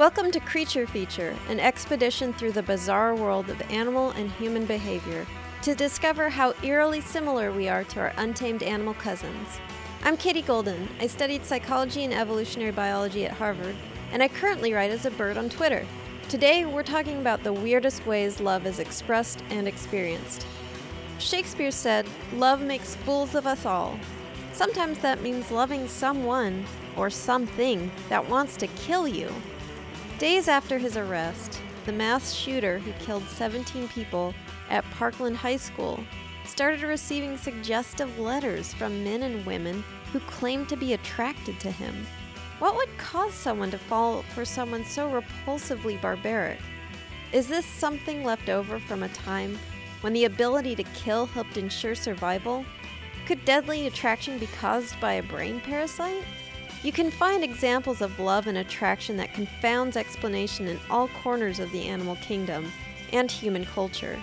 Welcome to Creature Feature, an expedition through the bizarre world of animal and human behavior to discover how eerily similar we are to our untamed animal cousins. I'm Katie Golden. I studied psychology and evolutionary biology at Harvard, and I currently write as a bird on Twitter. Today, we're talking about the weirdest ways love is expressed and experienced. Shakespeare said, Love makes fools of us all. Sometimes that means loving someone or something that wants to kill you. Days after his arrest, the mass shooter who killed 17 people at Parkland High School started receiving suggestive letters from men and women who claimed to be attracted to him. What would cause someone to fall for someone so repulsively barbaric? Is this something left over from a time when the ability to kill helped ensure survival? Could deadly attraction be caused by a brain parasite? You can find examples of love and attraction that confounds explanation in all corners of the animal kingdom and human culture.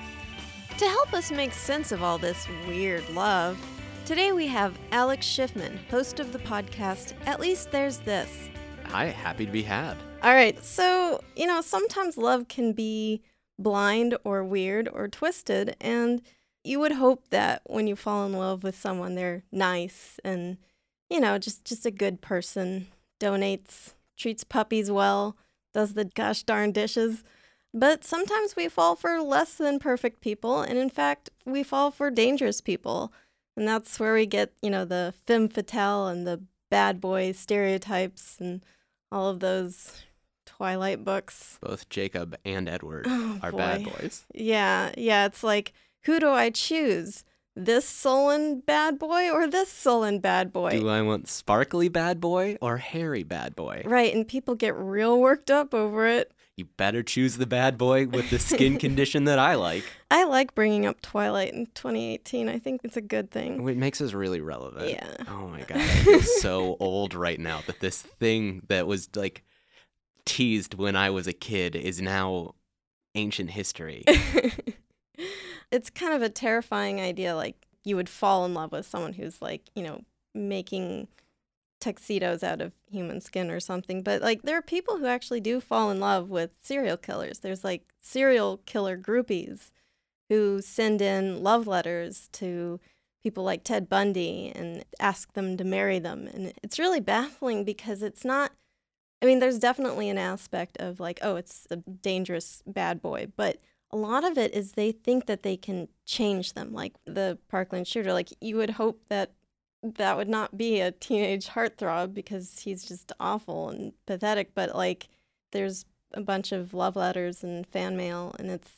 To help us make sense of all this weird love, today we have Alex Shifman, host of the podcast At Least There's This. Hi, happy to be had. All right, so, you know, sometimes love can be blind or weird or twisted, and you would hope that when you fall in love with someone, they're nice and you know, just just a good person, donates, treats puppies well, does the gosh darn dishes. But sometimes we fall for less than perfect people, and in fact, we fall for dangerous people. And that's where we get, you know, the femme fatale and the bad boy stereotypes and all of those Twilight books. Both Jacob and Edward Oh, are boy. bad boys. Yeah, yeah, it's like, who do I choose? This sullen bad boy or this sullen bad boy? Do I want sparkly bad boy or hairy bad boy? Right, and people get real worked up over it. You better choose the bad boy with the skin condition that I like. I like bringing up Twilight in 2018. I think it's a good thing. Oh, it makes us really relevant. Yeah. Oh my god, I feel so old right now that this thing that was like teased when I was a kid is now ancient history. it's kind of a terrifying idea. Like, you would fall in love with someone who's, like, you know, making tuxedos out of human skin or something. But, like, there are people who actually do fall in love with serial killers. There's, like, serial killer groupies who send in love letters to people like Ted Bundy and ask them to marry them. And it's really baffling because it's not. I mean, there's definitely an aspect of like, oh, it's a dangerous bad boy, but a lot of it is they think that they can change them. Like the Parkland shooter, like you would hope that that would not be a teenage heartthrob because he's just awful and pathetic. But like, there's a bunch of love letters and fan mail, and it's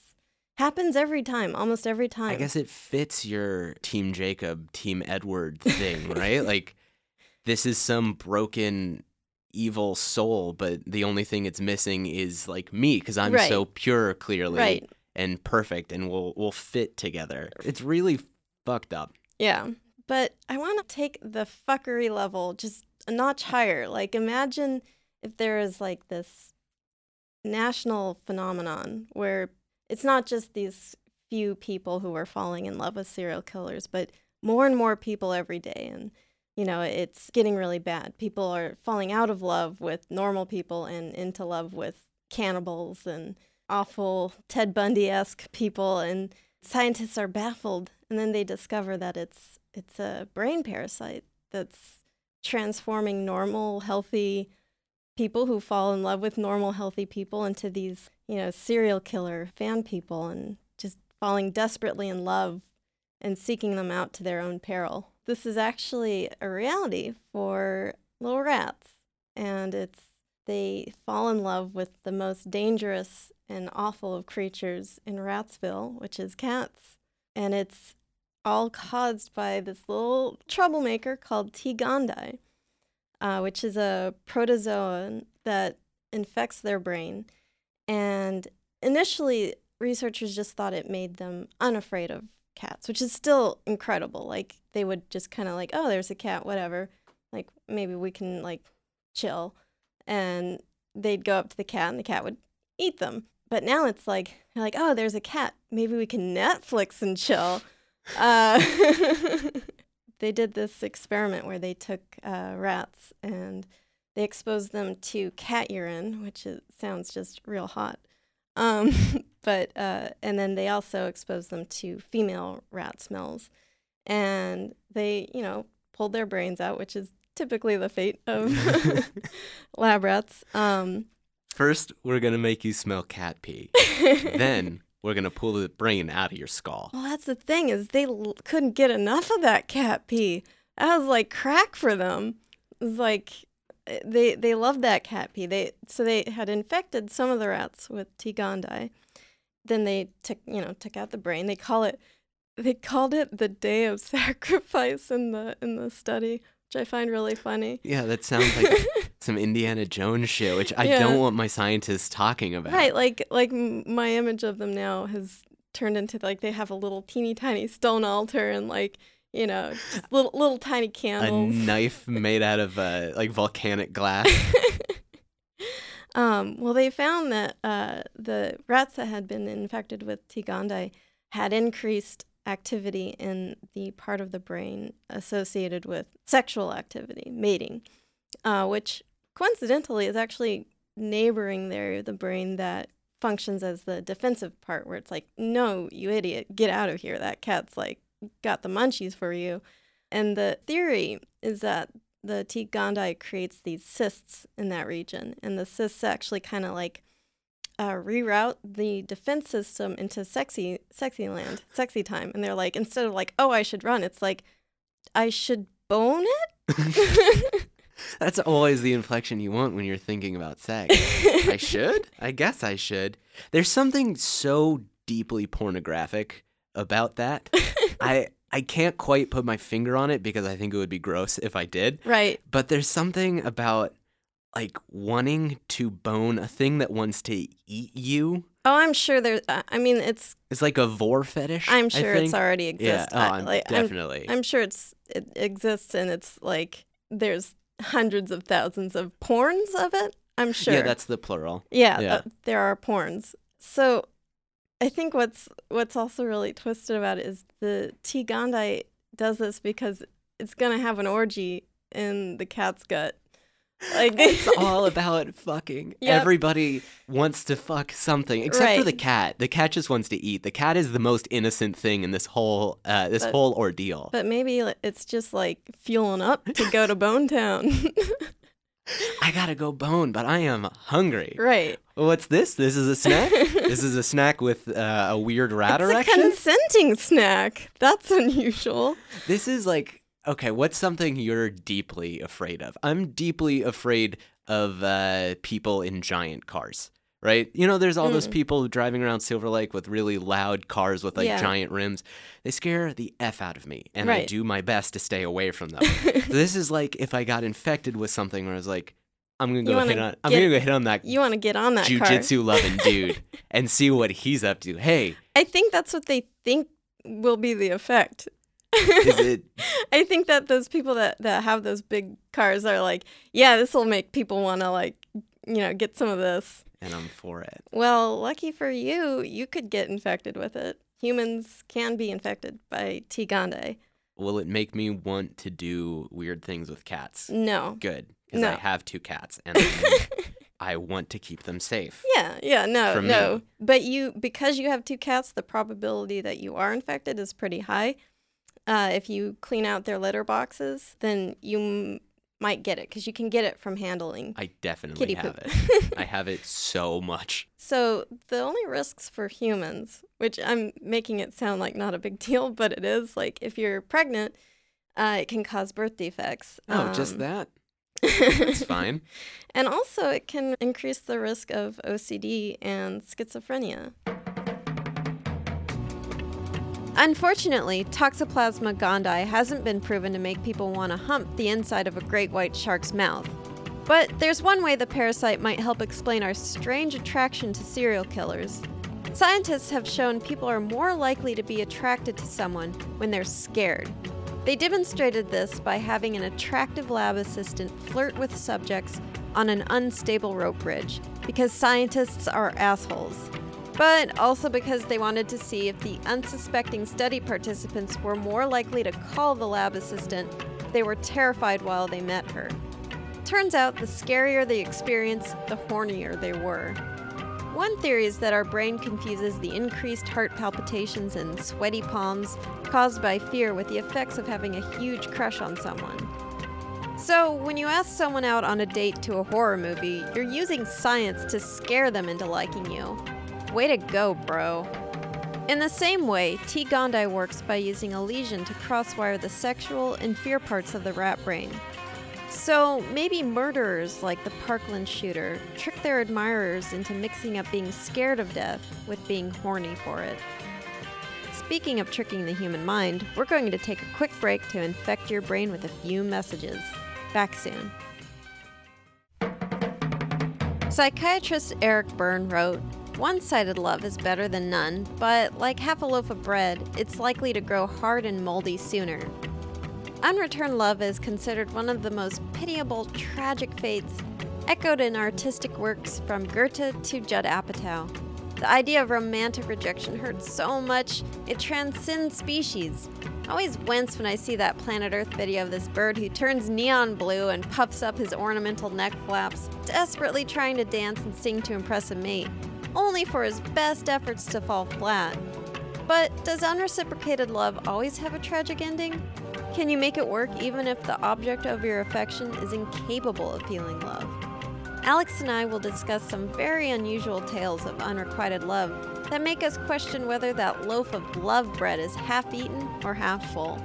happens every time, almost every time. I guess it fits your Team Jacob, Team Edward thing, right? like, this is some broken, evil soul, but the only thing it's missing is like me because I'm Right. so pure, clearly, Right. And perfect, and we'll we'll fit together. It's really fucked up. Yeah. But I want to take the fuckery level just a notch higher. Like, imagine if there is like this national phenomenon where it's not just these few people who are falling in love with serial killers, but more and more people every day. And, you know, it's getting really bad. People are falling out of love with normal people and into love with cannibals and awful Ted Bundy esque people. And scientists are baffled. And then they discover that it's it's a brain parasite that's transforming normal, healthy people who fall in love with normal, healthy people into these, you know, serial killer fan people and just falling desperately in love and seeking them out to their own peril. This is actually a reality for little rats, and it's they fall in love with the most dangerous and awful of creatures in Ratsville, which is cats. And it's all caused by this little troublemaker called T. gondii, uh, which is a protozoan that infects their brain. And initially, researchers just thought it made them unafraid of cats, which is still incredible. Like, they would just kind of like, oh, there's a cat, whatever. Like, maybe we can, like, chill. And they'd go up to the cat, and the cat would eat them. But now it's like, they're like, oh, there's a cat. Maybe we can Netflix and chill. Uh, they did this experiment where they took uh, rats and they exposed them to cat urine, which is, sounds just real hot. Um, but uh, and then they also exposed them to female rat smells, and they, you know, pulled their brains out, which is typically the fate of lab rats. Um, First, we're gonna make you smell cat pee. then we're gonna pull the brain out of your skull. Well, that's the thing is they l- couldn't get enough of that cat pee. That was like crack for them. It was like eh, they they loved that cat pee. They so they had infected some of the rats with T. gondii. Then they took you know took out the brain. They call it they called it the day of sacrifice in the in the study, which I find really funny. Yeah, that sounds like some Indiana Jones shit, which I Yeah. don't want my scientists talking about. Right, like like my image of them now has turned into like they have a little teeny tiny stone altar and like you know just little little tiny candles. A knife made out of uh, like volcanic glass. um, well, they found that uh, the rats that had been infected with T. gondii had increased activity in the part of the brain associated with sexual activity, mating, uh, which coincidentally is actually neighboring there the brain that functions as the defensive part, where it's like, no, you idiot, get out of here. That cat's like got the munchies for you. And the theory is that the T. gondii creates these cysts in that region, and the cysts actually kind of like uh, reroute the defense system into sexy, sexy land, sexy time. And they're like, instead of like, oh, I should run, it's like, I should bone it. That's always the inflection you want when you're thinking about sex. I should? I guess I should. There's something so deeply pornographic about that. I I can't quite put my finger on it because I think it would be gross if I did. right. But there's something about like wanting to bone a thing that wants to eat you. Oh, I'm sure there's. uh, I mean, it's. It's like a vor fetish. I'm sure it's already Yeah, exists. oh, I- I'm like, I'm- definitely. I'm sure it's it exists, and it's like there's hundreds of thousands of porns of it. I'm sure. Yeah, that's the plural. Yeah, Yeah. uh, there are porns. So I think what's what's also really twisted about it is the T. gondii does this because it's gonna have an orgy in the cat's gut. Like It's all about fucking. Yep. Everybody wants to fuck something, except for the cat. The cat just wants to eat. The cat is the most innocent thing in this whole uh, this But- whole ordeal. But maybe it's just like fueling up to go to Bone Town. I gotta go bone, but I am hungry. right. What's this? This is a snack. this is a snack with uh, a weird rat It's a consenting snack. That's unusual. This is like okay. What's something you're deeply afraid of? I'm deeply afraid of uh, people in giant cars. Right? You know, there's all those Mm. people driving around Silver Lake with really loud cars with like Yeah. giant rims. They scare the f out of me, and I do my best to stay away from them. This is like if I got infected with something where I was like, I'm gonna go hit on. I'm gonna go hit on that You want to get on that car. jujitsu loving dude and see what he's up to. Hey, I think that's what they think will be the effect. Is it? I think that those people that, that have those big cars are like, yeah, this will make people want to like, you know, get some of this. And I'm for it. Well, lucky for you, you could get infected with it. Humans can be infected by T. gondii. Will it make me want to do weird things with cats? No. Good, because I have two cats and I, I want to keep them safe. Yeah, yeah, no, no. me. But you, because you have two cats, the probability that you are infected is pretty high. Uh, if you clean out their litter boxes, then you m- might get it because you can get it from handling I definitely have it. I have it so much. So the only risks for humans, which I'm making it sound like not a big deal, but it is, like if you're pregnant, uh, it can cause birth defects. Oh, just Um, that? It's fine. and also, it can increase the risk of OCD and schizophrenia. Unfortunately, Toxoplasma gondii hasn't been proven to make people want to hump the inside of a great white shark's mouth. But there's one way the parasite might help explain our strange attraction to serial killers. Scientists have shown people are more likely to be attracted to someone when they're scared. They demonstrated this by having an attractive lab assistant flirt with subjects on an unstable rope bridge, because scientists are assholes but also because they wanted to see if the unsuspecting study participants were more likely to call the lab assistant they were terrified while they met her. Turns out the scarier the experience, the hornier they were. One theory is that our brain confuses the increased heart palpitations and sweaty palms caused by fear with the effects of having a huge crush on someone. So, when you ask someone out on a date to a horror movie, you're using science to scare them into liking you. Way to go, bro. In the same way, T. gondii works by using a lesion to crosswire the sexual and fear parts of the rat brain. So maybe murderers like the Parkland shooter trick their admirers into mixing up being scared of death with being horny for it. Speaking of tricking the human mind, we're going to take a quick break to infect your brain with a few messages. Back soon. Psychiatrist Eric Berne wrote One sided love is better than none, but like half a loaf of bread, it's likely to grow hard and moldy sooner. Unreturned love is considered one of the most pitiable, tragic fates, echoed in artistic works from Goethe to Judd Apatow. The idea of romantic rejection hurts so much, it transcends species. I always wince when I see that Planet Earth video of this bird who turns neon blue and puffs up his ornamental neck flaps, desperately trying to dance and sing to impress a mate, only for his best efforts to fall flat. But does unreciprocated love always have a tragic ending? Can you make it work even if the object of your affection is incapable of feeling love? Alex and I will discuss some very unusual tales of unrequited love that make us question whether that loaf of love bread is half eaten or half full.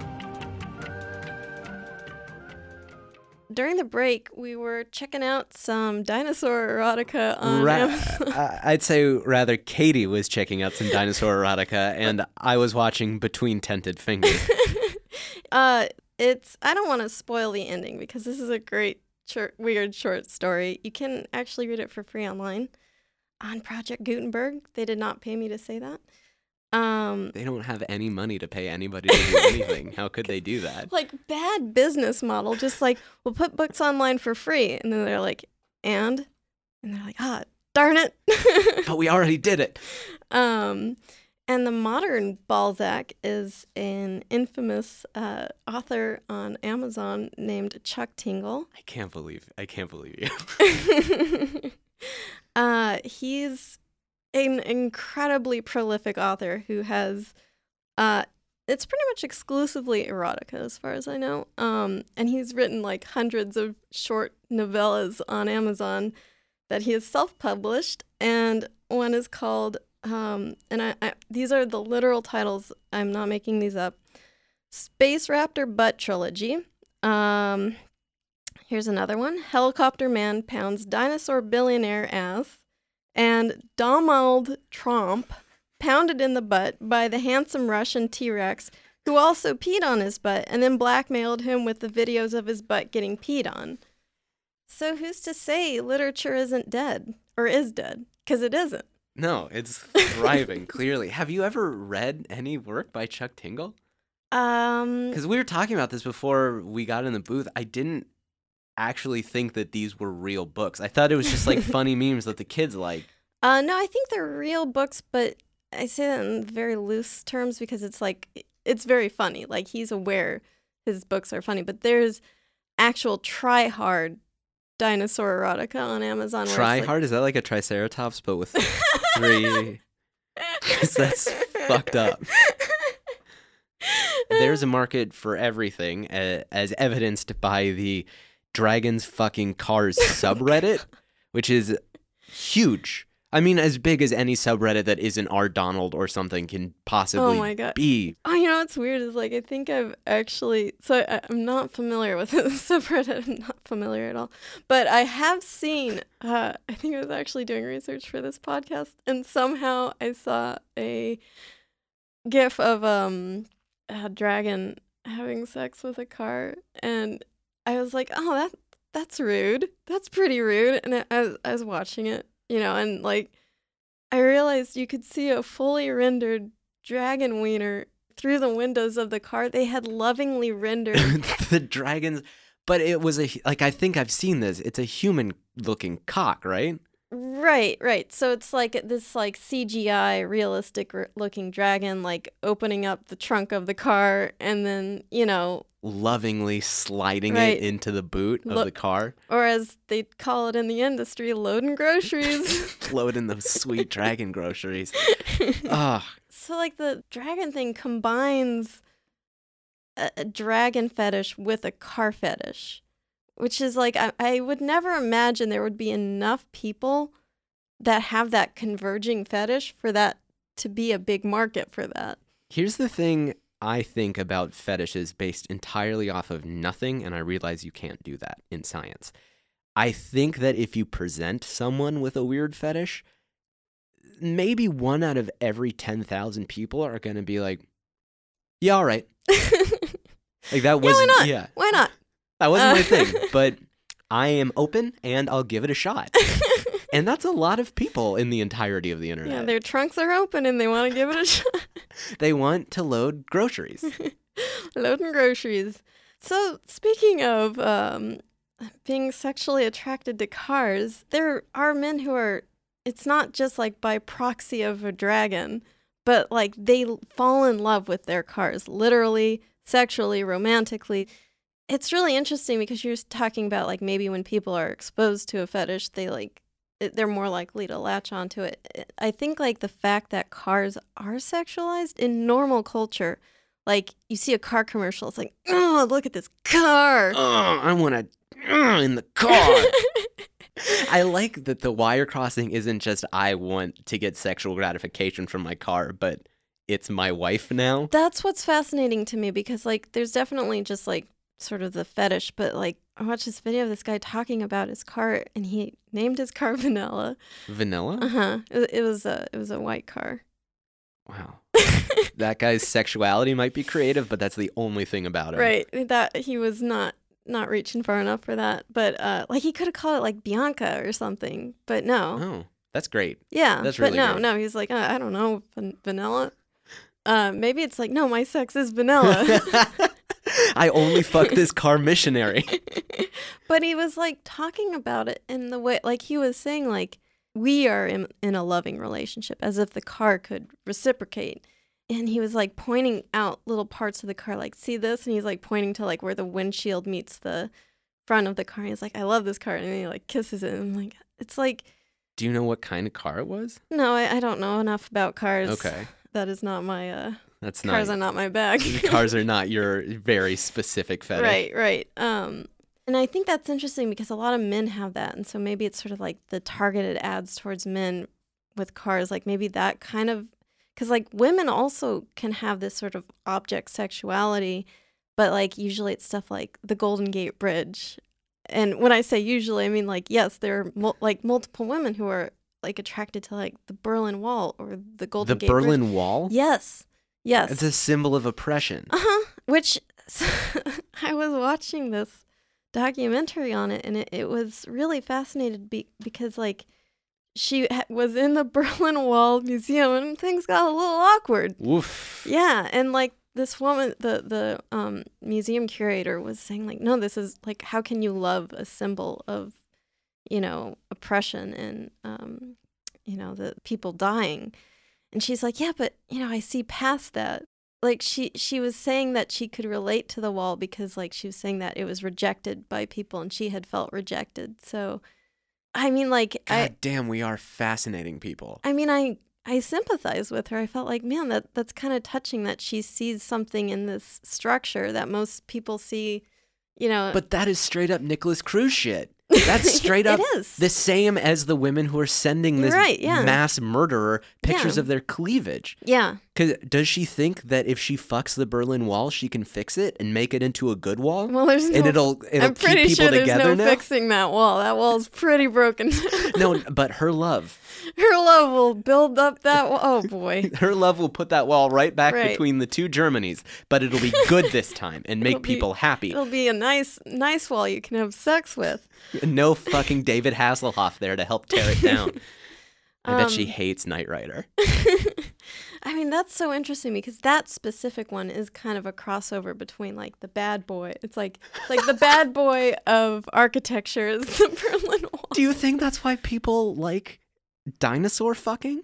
During the break, we were checking out some dinosaur erotica on Ra- I'd say rather Katie was checking out some dinosaur erotica, and I was watching Between Tented Fingers. uh, it's I don't want to spoil the ending because this is a great short, weird short story. You can actually read it for free online on Project Gutenberg. They did not pay me to say that. Um, They don't have any money to pay anybody to do anything. How could they do that? like bad business model. Just like we'll put books online for free, and then they're like, and, and they're like, ah, darn it. But we already did it. Um, and the modern Balzac is an infamous uh, author on Amazon named Chuck Tingle. I can't believe I can't believe you. uh, he's an incredibly prolific author who has, uh, it's pretty much exclusively erotica as far as I know. Um, and he's written like hundreds of short novellas on Amazon that he has self-published, and one is called, um, and I, I these are the literal titles. I'm not making these up. Space Raptor Butt Trilogy. Um, here's another one. Helicopter Man pounds dinosaur billionaire ass, and Donald Trump pounded in the butt by the handsome Russian T-Rex who also peed on his butt and then blackmailed him with the videos of his butt getting peed on. So who's to say literature isn't dead or is dead? Because it isn't. No, it's thriving, clearly. Have you ever read any work by Chuck Tingle? Um, Because we were talking about this before we got in the booth. I didn't actually think that these were real books. I thought it was just like funny memes that the kids like. uh, no, I think they're real books, but I say that in very loose terms because it's like it's very funny. Like he's aware his books are funny, but there's actual try hard dinosaur erotica on Amazon. Try like- hard? Is that like a Triceratops, but with three? 'Cause that's fucked up. There's a market for everything, uh, as evidenced by the Dragons Fucking Cars subreddit, which is huge. I mean, as big as any subreddit that isn't R. Donald or something can possibly Oh my God. be. Oh, you know what's weird is like I think I've actually so I, I'm not familiar with this subreddit. I'm not familiar at all, but I have seen. Uh, I think I was actually doing research for this podcast, and somehow I saw a GIF of um a dragon having sex with a car, and I was like, oh that that's rude. That's pretty rude. And I, I was I was watching it, you know, and like I realized you could see a fully rendered dragon wiener through the windows of the car. They had lovingly rendered. the dragons, but it was a like I think I've seen this. It's a human looking cock, right? Right, right. So it's like this like CGI realistic r- looking dragon like opening up the trunk of the car and then, you know, Lovingly sliding Right. it into the boot of the car, or as they call it in the industry, loading groceries. loading those sweet dragon groceries. Ah, so like the dragon thing combines a, a dragon fetish with a car fetish, which is like I, I would never imagine there would be enough people that have that converging fetish for that to be a big market for that. Here's the thing I think about fetishes based entirely off of nothing, and I realize you can't do that in science. I think that if you present someone with a weird fetish, maybe one out of every 10,000 people are going to be like, yeah, all right. Like that was yeah, why not? yeah. Why not? That wasn't my Uh, thing, but I am open and I'll give it a shot. And that's a lot of people in the entirety of the internet. yeah, their trunks are open and they want to give it a shot. they want to load groceries. Loading groceries. So, speaking of um, being sexually attracted to cars, there are men who are, it's not just like by proxy of a dragon, but like they fall in love with their cars, literally, sexually, romantically. It's really interesting because you're talking about like maybe when people are exposed to a fetish, they like, they're more likely to latch onto it. I think like the fact that cars are sexualized in normal culture, like you see a car commercial, it's like, oh, look at this car. Ugh, I want to uh, in the car. I like that the wire crossing isn't just I want to get sexual gratification from my car, but it's my wife now. That's what's fascinating to me because like there's definitely just like sort of the fetish, but like I watched this video of this guy talking about his car and he named his car Vanilla. Vanilla? Uh huh. It, it was a it was a white car. Wow. That guy's sexuality might be creative, but that's the only thing about it. right. That he was not not reaching far enough for that, but uh like he could have called it like Bianca or something, but no. Oh, that's great. Yeah, That's really. but no, great. no. He's like, uh, I don't know, van- vanilla. Uh, maybe it's like, no, my sex is vanilla. I only fuck this car missionary. but he was like talking about it in the way, like he was saying, like we are in, in a loving relationship, as if the car could reciprocate. And he was like pointing out little parts of the car, like see this, and he's like pointing to like where the windshield meets the front of the car. And he's like, I love this car, and he like kisses it. And I'm like, it's like, Do you know what kind of car it was? no, I, I don't know enough about cars. Okay. that is not my uh, That's cars not are not my bag. cars are not your very specific fetish. Right, right. Um, and I think that's interesting because a lot of men have that, and so maybe it's sort of like the targeted ads towards men with cars. Like maybe that kind of because like women also can have this sort of object sexuality, but like usually it's stuff like the Golden Gate Bridge. And when I say usually, I mean like yes, there are mul- like multiple women who are like attracted to like the Berlin Wall or the Golden The Gate Bridge. Berlin Wall? Yes, yes. It's a symbol of oppression. Uh huh. Which I was watching this documentary on it, and it, it was really fascinated be, because like she ha- was in the Berlin Wall Museum, and things got a little awkward. Woof. Yeah, and like this woman, the the um museum curator was saying like, no, this is like, how can you love a symbol of, you know, oppression and um, you know, the people dying, and she's like, yeah, but you know, I see past that. Like she she was saying that she could relate to the wall because like she was saying that it was rejected by people and she had felt rejected. So, I mean, like God I damn, we are fascinating people. I mean, I I sympathize with her. I felt like, man, that that's kind of touching that she sees something in this structure that most people see, you know. But that is straight up Nikolas Cruz shit. That's straight up the same as the women who are sending this Right, yeah. mass murderer pictures Yeah. of their cleavage. yeah. Cause does she think that if she fucks the Berlin Wall, she can fix it and make it into a good wall? Well, there's no. and it'll it'll I'm pretty keep people sure there's together no now. fixing that wall. That wall's pretty broken. no, but her love, her love will build up that. Wall. Oh boy. her love will put that wall right back Right. between the two Germanys. But it'll be good this time and make be- people happy. It'll be a nice, nice wall you can have sex with. No fucking David Hasselhoff there to help tear it down. I bet she Um, hates Knight Rider. I mean, that's so interesting because that specific one is kind of a crossover between like the bad boy. It's like like the bad boy of architecture is the Berlin Wall. Do you think that's why people like dinosaur fucking?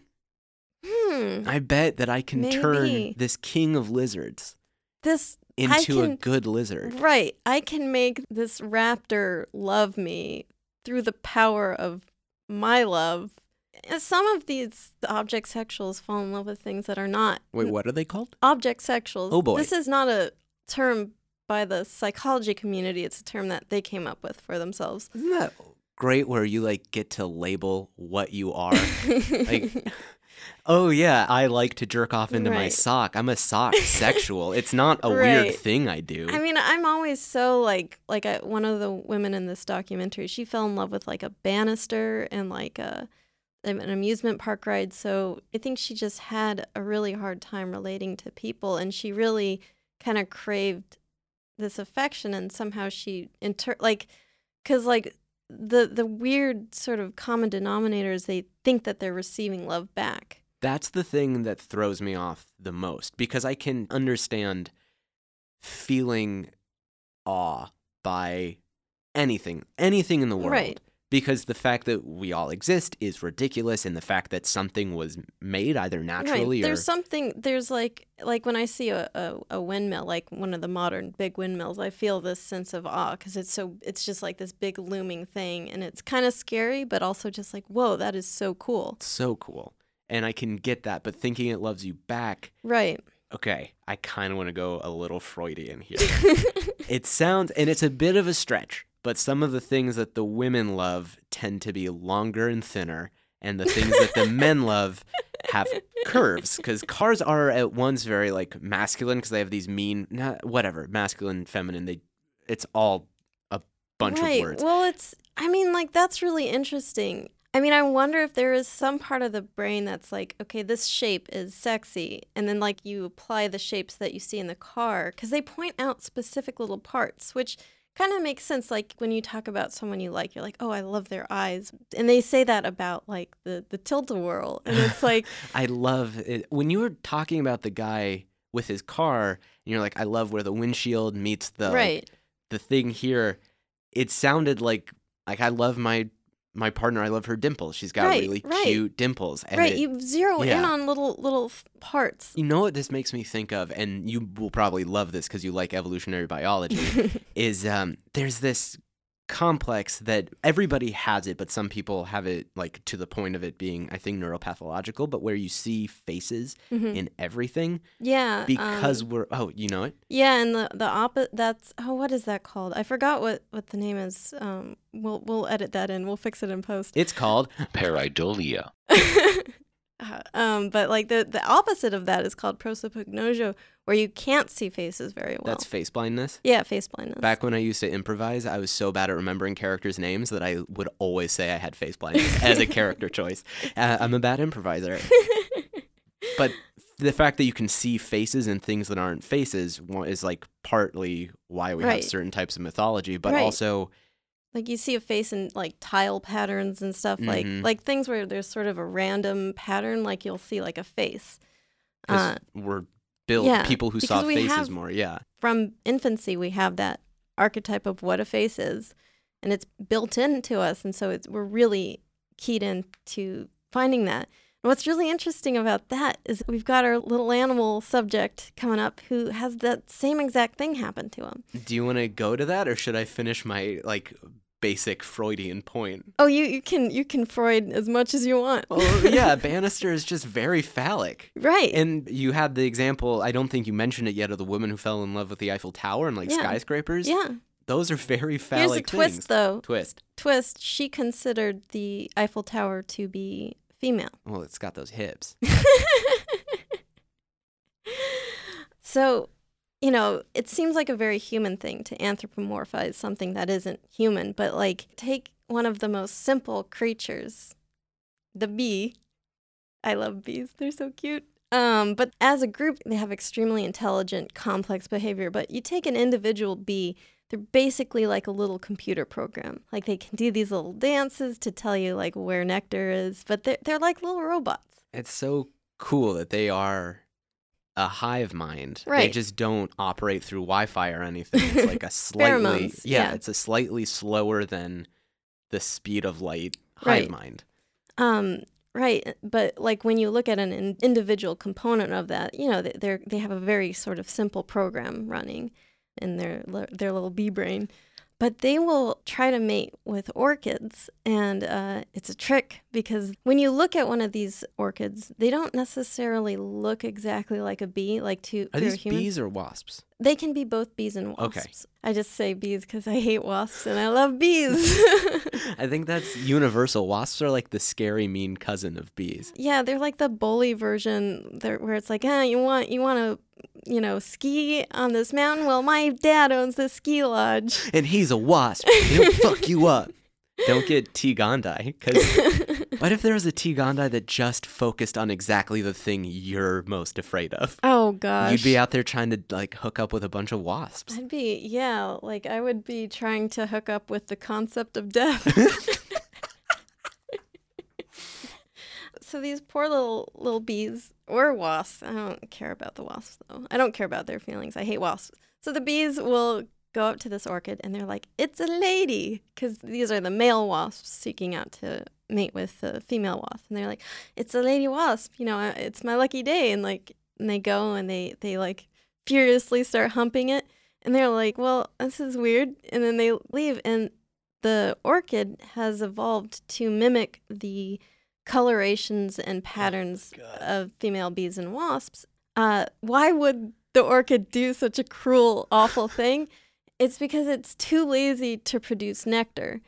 Hmm. I bet that I can turn this king of lizards This into a good lizard. right. I can make this raptor love me through the power of my love. And Some of these object sexuals fall in love with things that are not Wait, what are they called? object sexuals. Oh, boy. This is not a term by the psychology community. It's a term that they came up with for themselves. Isn't that great where you like get to label what you are? like oh yeah, I like to jerk off into my sock. I'm a sock sexual. It's not a Right. weird thing I do. I mean, I'm always so like like I, one of the women in this documentary. She fell in love with like a banister and like a an amusement park ride. So I think she just had a really hard time relating to people, and she really kind of craved this affection, and somehow she inter like because like the the weird sort of common denominator is they think that they're receiving love back. That's the thing that throws me off the most because I can understand feeling awe by anything, anything in the world. Right. Because the fact that we all exist is ridiculous, and the fact that something was made either naturally right. or There's something. There's like like when I see a, a, a windmill, like one of the modern big windmills, I feel this sense of awe because it's so it's just like this big looming thing, and it's kind of scary, but also just like whoa, that is so cool. so cool. And I can get that, but thinking it loves you back, Right. okay, I kind of want to go a little Freudian here. it sounds, and it's a bit of a stretch, but some of the things that the women love tend to be longer and thinner, and the things that the men love have curves. Because cars are at once very like masculine because they have these mean, not, whatever, masculine, feminine. They, it's all a bunch right. of words. Well, it's. I mean, like that's really interesting. I mean, I wonder if there is some part of the brain that's like, okay, this shape is sexy, and then like you apply the shapes that you see in the car because they point out specific little parts, which kind of makes sense. Like when you talk about someone you like, you're like, oh, I love their eyes, and they say that about like the the tilt a whirl, and it's like, I love it. When you were talking about the guy with his car, and you're like, I love where the windshield meets the like, right, the thing here. It sounded like like I love my my partner. I love her dimples. She's got Right, really right. cute dimples. And right. it- you zero in on little little parts. you know what this makes me think of, and you will probably love this because you like evolutionary biology. is um, there's this complex that everybody has it, but some people have it like to the point of it being, I think, neuropathological. But where you see faces Mhm. in everything Yeah, because um, we're oh, you know it. Yeah, and the the opposite. That's oh, what is that called? I forgot what what the name is. Um, we'll we'll edit that in. We'll fix it in post. It's called Pareidolia. Uh, um, but like the the opposite of that is called prosopagnosia, where you can't see faces very well. that's face blindness. yeah, face blindness. Back when I used to improvise, I was so bad at remembering characters' names that I would always say I had face blindness as a character choice. Uh, I'm a bad improviser. But the fact that you can see faces and things that aren't faces is like partly why we have certain types of mythology, but Right. also like you see a face in like tile patterns and stuff like Mhm. like things where there's sort of a random pattern like you'll see like a face Uh, we're built yeah, people who saw faces have- more. Yeah. from infancy we have that archetype of what a face is and it's built into us and so it's we're really keyed into finding that and what's really interesting about that is we've got our little animal subject coming up who has that same exact thing happen to him Do you want to go to that or should I finish my like basic Freudian point? oh you, you can you can freud as much as you want Well, yeah, Banister is just very phallic. right And you had the example, I don't think you mentioned it yet, of the woman who fell in love with the Eiffel Tower and like Yeah. skyscrapers. yeah Those are very phallic here's a twist things. though Twist. twist she considered the eiffel tower to be female Well, it's got those hips. So, you know, it seems like a very human thing to anthropomorphize something that isn't human, but like take one of the most simple creatures, the bee. I love bees. They're so cute. Um, but as a group, they have extremely intelligent, complex behavior. But you take an individual bee, they're basically like a little computer program. Like they can do these little dances to tell you like where nectar is, but they're, they're like little robots. It's so cool that they are a hive mind. Right. They just don't operate through Wi Fi or anything. It's like a slightly yeah, yeah. it's a slightly slower than the speed of light hive Right. mind. Um, right, but like when you look at an in- individual component of that, you know, they- they're they have a very sort of simple program running in their their little bee brain, but they will try to mate with orchids, and uh, it's a trick because when you look at one of these orchids, they don't necessarily look exactly like a bee, like to Are these human. bees or wasps? They can be both bees and wasps. Okay. I just say bees because I hate wasps and I love bees. I think that's universal. Wasps are like the scary, mean cousin of bees. Yeah, they're like the bully version there where it's like, ah, you want you want to, you know, ski on this mountain? Well, my dad owns this ski lodge. And he's a wasp. He'll fuck you up. Don't get T. gondii. Because what if there was a T. gondii that just focused on exactly the thing you're most afraid of? Oh gosh. You'd be out there trying to like hook up with a bunch of wasps. I'd be yeah, like I would be trying to hook up with the concept of death. so these poor little little bees or wasps. I don't care about the wasps though. I don't care about their feelings. I hate wasps. So the bees will go up to this orchid and they're like, "It's a lady," because these are the male wasps seeking out to mate with the female wasp, and they're like, "It's a lady wasp." You know, uh, it's my lucky day, and like, and they go and they they like furiously start humping it, and they're like, "Well, this is weird," and then they leave, and the orchid has evolved to mimic the colorations and patterns God. of female bees and wasps. Uh, why would the orchid do such a cruel, awful thing? It's because it's too lazy to produce nectar.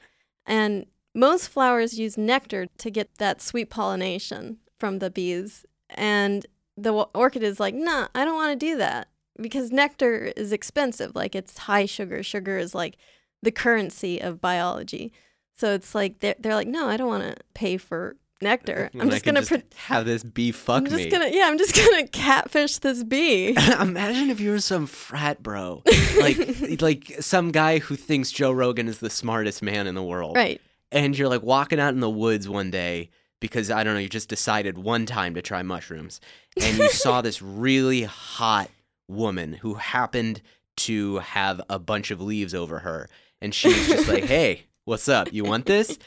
And most flowers use nectar to get that sweet pollination from the bees. And the orchid is like, nah, I don't want to do that because nectar is expensive. Like it's high sugar. Sugar is like the currency of biology. So it's like they're, they're like, no, I don't want to pay for nectar. I'm just gonna pre- have this bee fuck I'm just me. gonna yeah, I'm just gonna catfish this bee. Imagine if you were some frat bro, like like some guy who thinks Joe Rogan is the smartest man in the world, right. and you're like walking out in the woods one day because I don't know, you just decided one time to try mushrooms, and you saw this really hot woman who happened to have a bunch of leaves over her, and she was just like, "Hey, what's up? You want this?"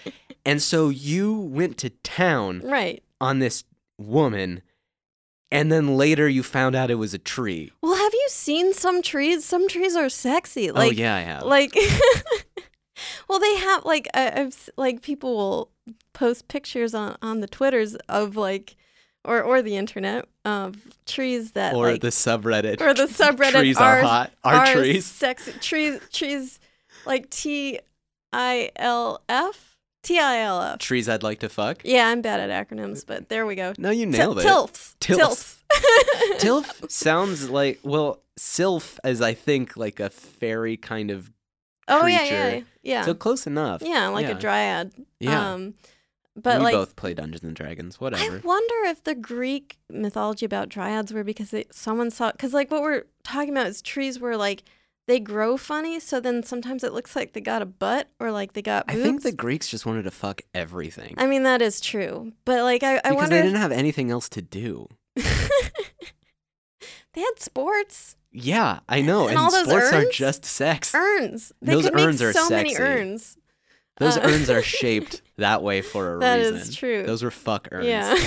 And so you went to town Right. on this woman, and then later you found out it was a tree. Well, have you seen some trees? Some trees are sexy. Oh, like oh yeah, I have. like well they have like I, i've like people will post pictures on on the twitters of like or or the internet of trees that or like the subreddit. or the subreddit trees are, hot. Are, are trees? sexy trees trees like t i l f t i l f Trees I'd like to fuck. yeah i'm bad at acronyms but there we go No, you nailed it. tilfs Tilfs. tilfs Tilf sounds like well, sylph is I think like a fairy kind of Creature. oh yeah yeah yeah so close enough. yeah like yeah. a dryad Yeah. um but we like both play Dungeons and Dragons. Whatever. I wonder if the Greek mythology about dryads were because they, someone saw because like what we're talking about is trees were like they grow funny, so then sometimes it looks like they got a butt or like they got I think the Greeks just wanted to fuck everything I mean that is true, but like I, I because wonder they didn't have anything else to do. they had sports Yeah, I know. And And, all those sports aren't just sex. urns. They Those could urns make are so many urns. Those uh, urns are shaped that way for a That reason. is true. Those were fuck urns. Yeah.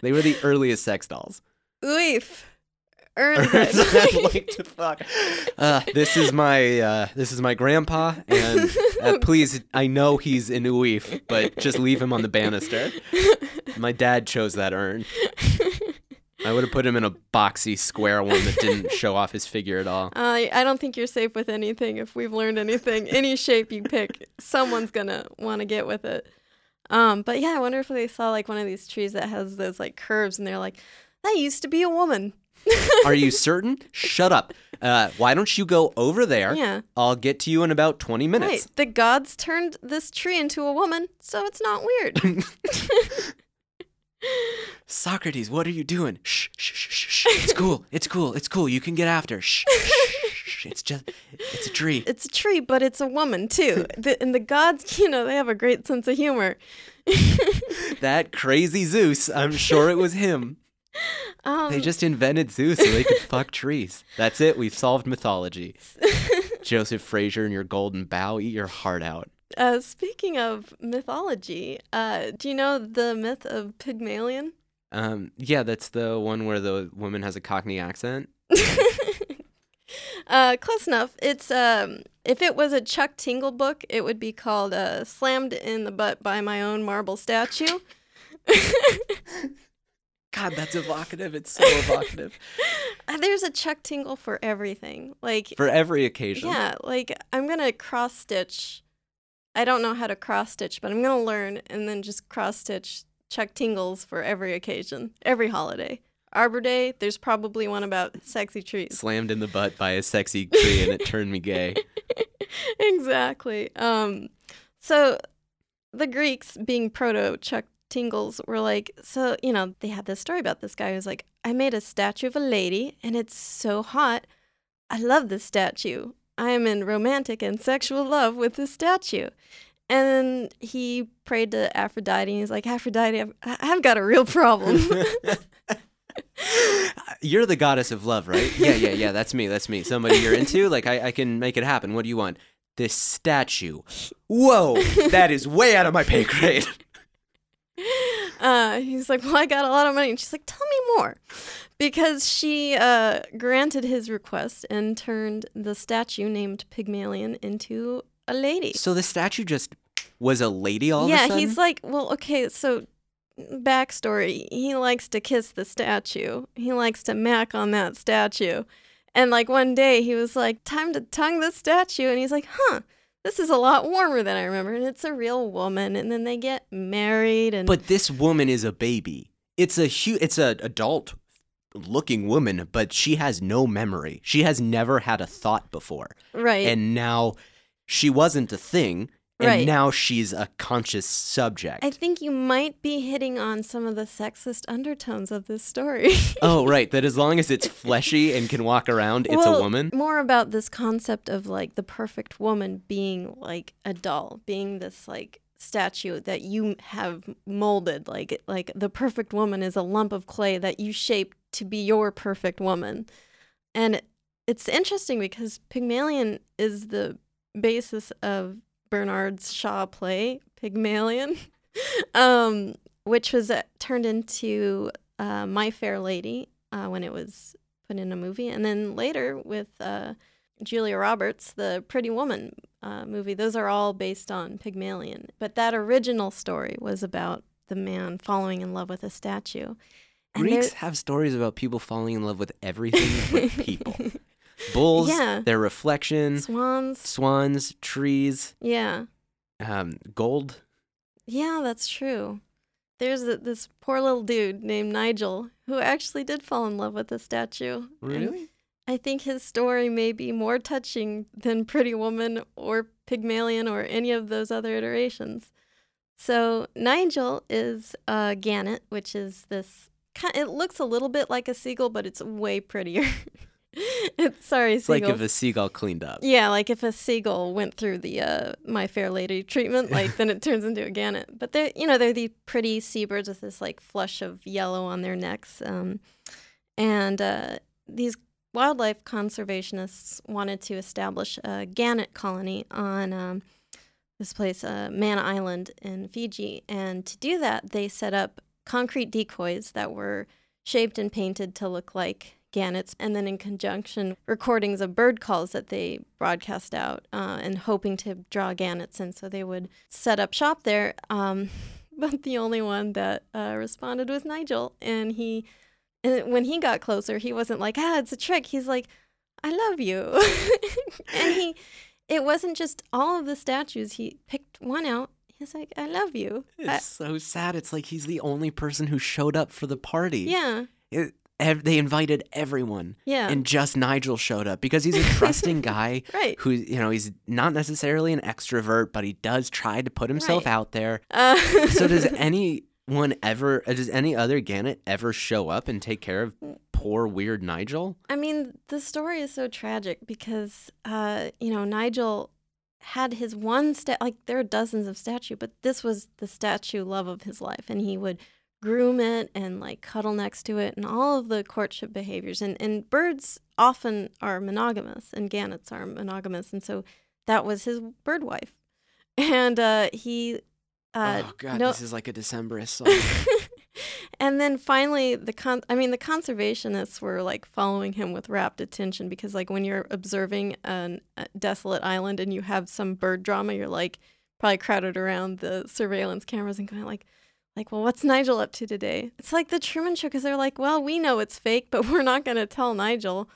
They were the earliest sex dolls. Oof. I'd I'd like. to fuck. Uh, this is my uh, this is my grandpa, and uh, please, I know he's an uif, but just leave him on the banister. My dad chose that urn. I would have put him in a boxy square one that didn't show off his figure at all. I I don't think you're safe with anything. If we've learned anything, any shape you pick, someone's gonna want to get with it. Um, but yeah, I wonder if they saw like one of these trees that has those like curves, and they're like, "That used to be a woman." Are you certain? Shut up. Uh, why don't you go over there? Yeah, I'll get to you in about 20 minutes. right. The gods turned this tree into a woman, so it's not weird. Socrates, what are you doing? Shh, shh, shh, shh, shh. It's cool. It's cool. It's cool. You can get after. Shh, shh, shh. It's just, it's a tree. it's a tree, but it's a woman too. The, and the gods, you know, they have a great sense of humor. That crazy Zeus, I'm sure it was him. Um, They just invented Zeus so they could fuck trees. That's it. We've solved mythology. Joseph Frazer and your golden bough, eat your heart out. Uh, speaking of mythology, uh, do you know the myth of Pygmalion? Um, yeah, that's the one where the woman has a Cockney accent. uh, close enough. It's um, if it was a Chuck Tingle book, it would be called uh, "Slammed in the Butt by My Own Marble Statue." God, that's evocative. It's so evocative. There's a Chuck Tingle for everything. Like For every occasion. Yeah, like I'm gonna cross stitch. I don't know how to cross stitch, but I'm gonna learn and then just cross stitch Chuck Tingles for every occasion, every holiday. Arbor Day, there's probably one about sexy trees. Slammed in the butt by a sexy tree and it turned me gay. exactly. Um, so the Greeks, being proto Chuck Tingles, were like, so you know, they had this story about this guy who's like, I made a statue of a lady, and it's so hot. I love this statue. I am in romantic and sexual love with this statue. And he prayed to Aphrodite, and he's like, Aphrodite, I've, I've got a real problem. Uh, you're the goddess of love, right? Yeah, yeah, yeah. That's me. That's me. Somebody you're into? Like, I, I can make it happen. What do you want? This statue. Whoa, that is way out of my pay grade. Uh, he's like, Well, I got a lot of money. And she's like, Tell me more. Because she uh, granted his request and turned the statue named Pygmalion into a lady. So the statue just was a lady all of a yeah, he's like, Well, okay, so backstory he likes to kiss the statue, he likes to mac on that statue. And like one day he was like, Time to tongue the statue. And he's like, Huh. This is a lot warmer than I remember, and it's a real woman. And then they get married, and But this woman is a baby. It's a hu- it's a adult looking woman, but she has no memory. She has never had a thought before. right, And now she wasn't a thing, and Right. now she's a conscious subject. I think you might be hitting on some of the sexist undertones of this story. oh, right. That as long as it's fleshy and can walk around, it's Well, a woman. More about this concept of like the perfect woman being like a doll, being this like statue that you have molded like like the perfect woman is a lump of clay that you shaped to be your perfect woman. And it's interesting because Pygmalion is the basis of Bernard's Shaw play, Pygmalion, um, which was uh, turned into uh, My Fair Lady uh, when it was put in a movie. And then later with uh, Julia Roberts, the Pretty Woman uh, movie, those are all based on Pygmalion. But that original story was about the man falling in love with a statue. And Greeks have stories about people falling in love with everything but people. Bulls, Yeah. their reflection, swans. swans, trees, Yeah. um, gold. Yeah, that's true. There's a, this poor little dude named Nigel who actually did fall in love with the statue. And Really? I think his story may be more touching than Pretty Woman or Pygmalion or any of those other iterations. So Nigel is a Gannet, which is this. It looks a little bit like a seagull, but it's way prettier. it's sorry, It's like if a seagull cleaned up. Yeah, like if a seagull went through the uh, My Fair Lady treatment, like then it turns into a gannet. But they're you know they're the pretty seabirds with this like flush of yellow on their necks, um, and uh, these wildlife conservationists wanted to establish a gannet colony on um, this place, uh, Mana Island in Fiji, and to do that they set up concrete decoys that were shaped and painted to look like gannets, and then in conjunction, recordings of bird calls that they broadcast out uh, and hoping to draw gannets in. So they would set up shop there. Um, but the only one that uh, responded was Nigel. And he, and when he got closer, he wasn't like, ah, it's a trick. He's like, I love you. and he, it wasn't just all of the statues. He picked one out. He's like, I love you. I- It's so sad. It's like he's the only person who showed up for the party. yeah. It, ev- they invited everyone, Yeah. and just Nigel showed up because he's a trusting guy right. who, you know, he's not necessarily an extrovert, but he does try to put himself Right. out there. Uh, So does anyone ever? uh, Does any other Gannet ever show up and take care of poor weird Nigel? I mean, the story is so tragic because, uh, you know, Nigel had his one stat. Like there are dozens of statue, but this was the statue love of his life, and he would groom it and like cuddle next to it, and all of the courtship behaviors. And and birds often are monogamous, and gannets are monogamous, and so that was his bird wife. and uh, he. Uh, oh god, no- this is like a Decemberist song. and then finally, the con I mean, the conservationists were like following him with rapt attention because, like, when you're observing an, a desolate island and you have some bird drama, you're like probably crowded around the surveillance cameras and going like, like, well, what's Nigel up to today? It's like the Truman Show because they're like, well, we know it's fake, but we're not going to tell Nigel.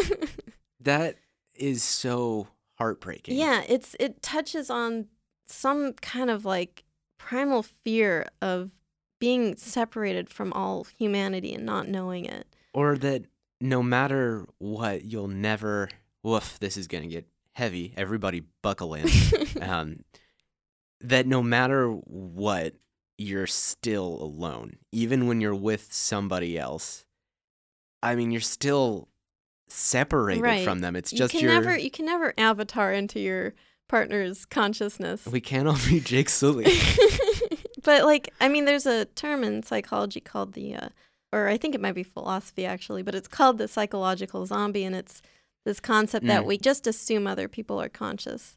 that is so heartbreaking. Yeah, it's it touches on some kind of like primal fear of being separated from all humanity and not knowing it. Or that no matter what, you'll never. Woof, this is gonna get heavy. Everybody buckle in. um, that no matter what, you're still alone, even when you're with somebody else. I mean, you're still separated Right. from them. It's you just can your. never you can never avatar into your partner's consciousness. We can't all be Jake Sully. but like I mean there's a term in psychology called the uh, or I think it might be philosophy actually, but it's called the psychological zombie and it's this concept that Mm. we just assume other people are conscious.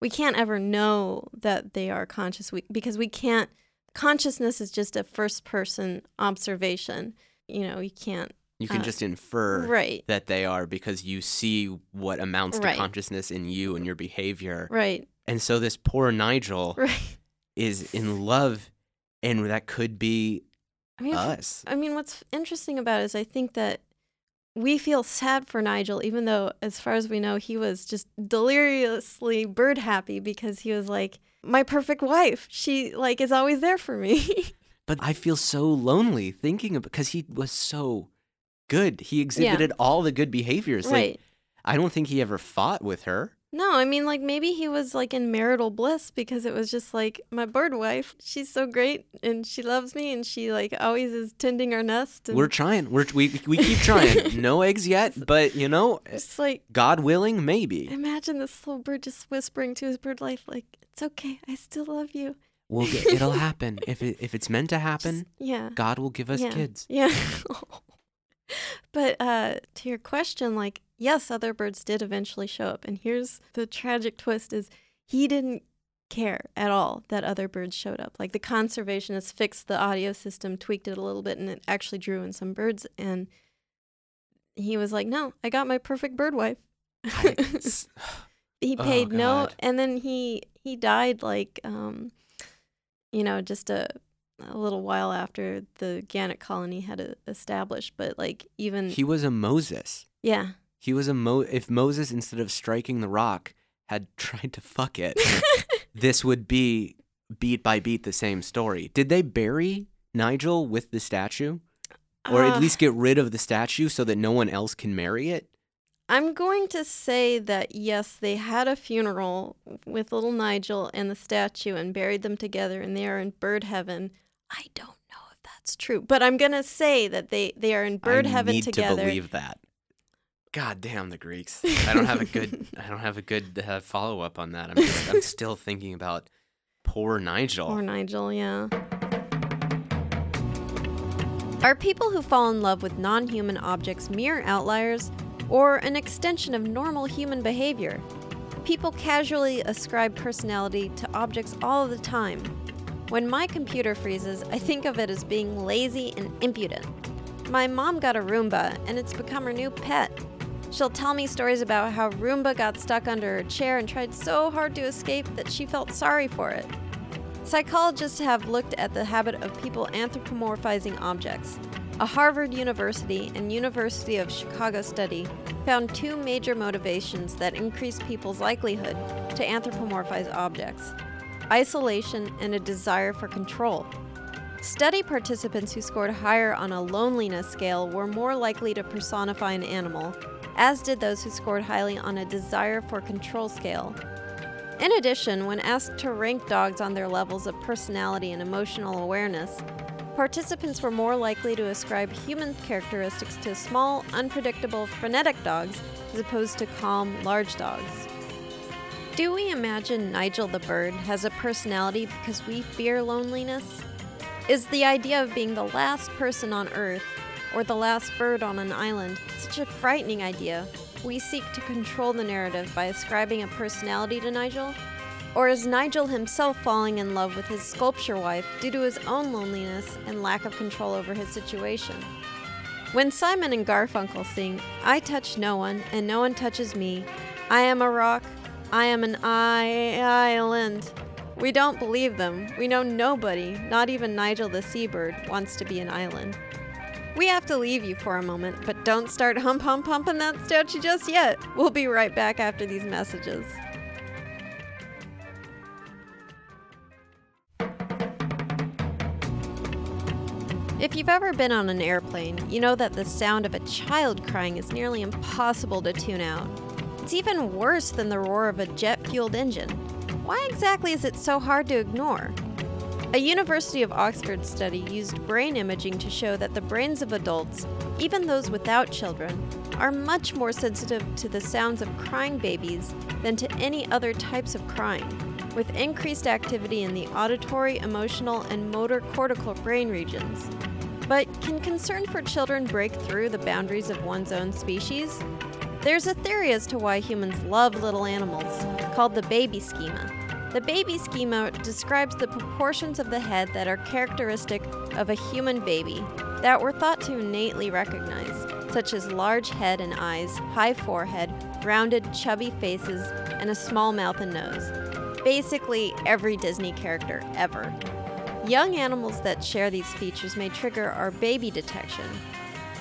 We can't ever know that they are conscious we, because we can't consciousness is just a first person observation. You know, you can't You can Uh, just infer right. that they are because you see what amounts to Right. consciousness in you and your behavior. Right. And so this poor Nigel Right. is in love, and that could be I mean, us. I mean, what's interesting about it is I think that we feel sad for Nigel, even though, as far as we know, he was just deliriously bird happy because he was like, my perfect wife. She like is always there for me. But I feel so lonely thinking of because he was so good. He exhibited all the good behaviors. Like right. I don't think he ever fought with her. No, I mean, like maybe he was like in marital bliss because it was just like my bird wife. She's so great and she loves me and she like always is tending our nest. And We're trying. We're we we keep trying. no eggs yet, but you know, it's like God willing, maybe. imagine this little bird just whispering to his bird life, like, it's okay, I still love you. We'll get, it'll happen if it if it's meant to happen. Just- yeah. God will give us yeah. kids. Yeah. but uh, to your question, like, yes, other birds did eventually show up. And here's the tragic twist is he didn't care at all that other birds showed up. Like the conservationists fixed the audio system, tweaked it a little bit, and it actually drew in some birds. And he was like, no, I got my perfect bird wife. I- he Oh, paid no and then he he died like um you know just a a little while after the gannet colony had established but like even he was a Moses. yeah He was a Mo. If Moses, instead of striking the rock, had tried to fuck it, this would be beat by beat the same story. Did they bury Nigel with the statue, or Uh, at least get rid of the statue so that no one else can marry it? I'm going to say that yes they had a funeral with little nigel and the statue and buried them together and they are in bird heaven i don't know if that's true but i'm going to say that they they are in bird I heaven need together to believe that. God damn the Greeks! I don't have a good. I don't have a good uh, follow up on that. I'm just, I'm still thinking about poor Nigel. Poor nigel yeah Are people who fall in love with non human objects mere outliers or an extension of normal human behavior? People casually ascribe personality to objects all the time. When my computer freezes, I think of it as being lazy and impudent. My mom got a Roomba, and it's become her new pet. She'll tell me stories about how Roomba got stuck under her chair and tried so hard to escape that she felt sorry for it. Psychologists have looked at the habit of people anthropomorphizing objects. A Harvard University and University of Chicago study found two major motivations that increase people's likelihood to anthropomorphize objects isolation and a desire for control. Study participants who scored higher on a loneliness scale were more likely to personify an animal, as did those who scored highly on a desire for control scale. In addition, when asked to rank dogs on their levels of personality and emotional awareness, participants were more likely to ascribe human characteristics to small, unpredictable, frenetic dogs as opposed to calm, large dogs. Do we imagine Nigel the bird has a personality because we fear loneliness? Is the idea of being the last person on Earth or the last bird on an island such a frightening idea we seek to control the narrative by ascribing a personality to Nigel? Or is Nigel himself falling in love with his sculpture wife due to his own loneliness and lack of control over his situation? When Simon and Garfunkel sing, I touch no one and no one touches me, I am a rock, I am an I- island. We don't believe them. We know nobody, not even Nigel the seabird, wants to be an island. We have to leave you for a moment, but don't start hump hump humping that statue just yet. We'll be right back after these messages. If you've ever been on an airplane, you know that the sound of a child crying is nearly impossible to tune out. It's even worse than the roar of a jet fueled engine. Why exactly is it so hard to ignore? A University of Oxford study used brain imaging to show that the brains of adults, even those without children, are much more sensitive to the sounds of crying babies than to any other types of crying, with increased activity in the auditory, emotional, and motor cortical brain regions. But can concern for children break through the boundaries of one's own species? There's a theory as to why humans love little animals, called the baby schema. The baby schema describes the proportions of the head that are characteristic of a human baby that we're thought to innately recognize, such as large head and eyes, high forehead, rounded, chubby faces, and a small mouth and nose. Basically, every Disney character ever. Young animals that share these features may trigger our baby detection.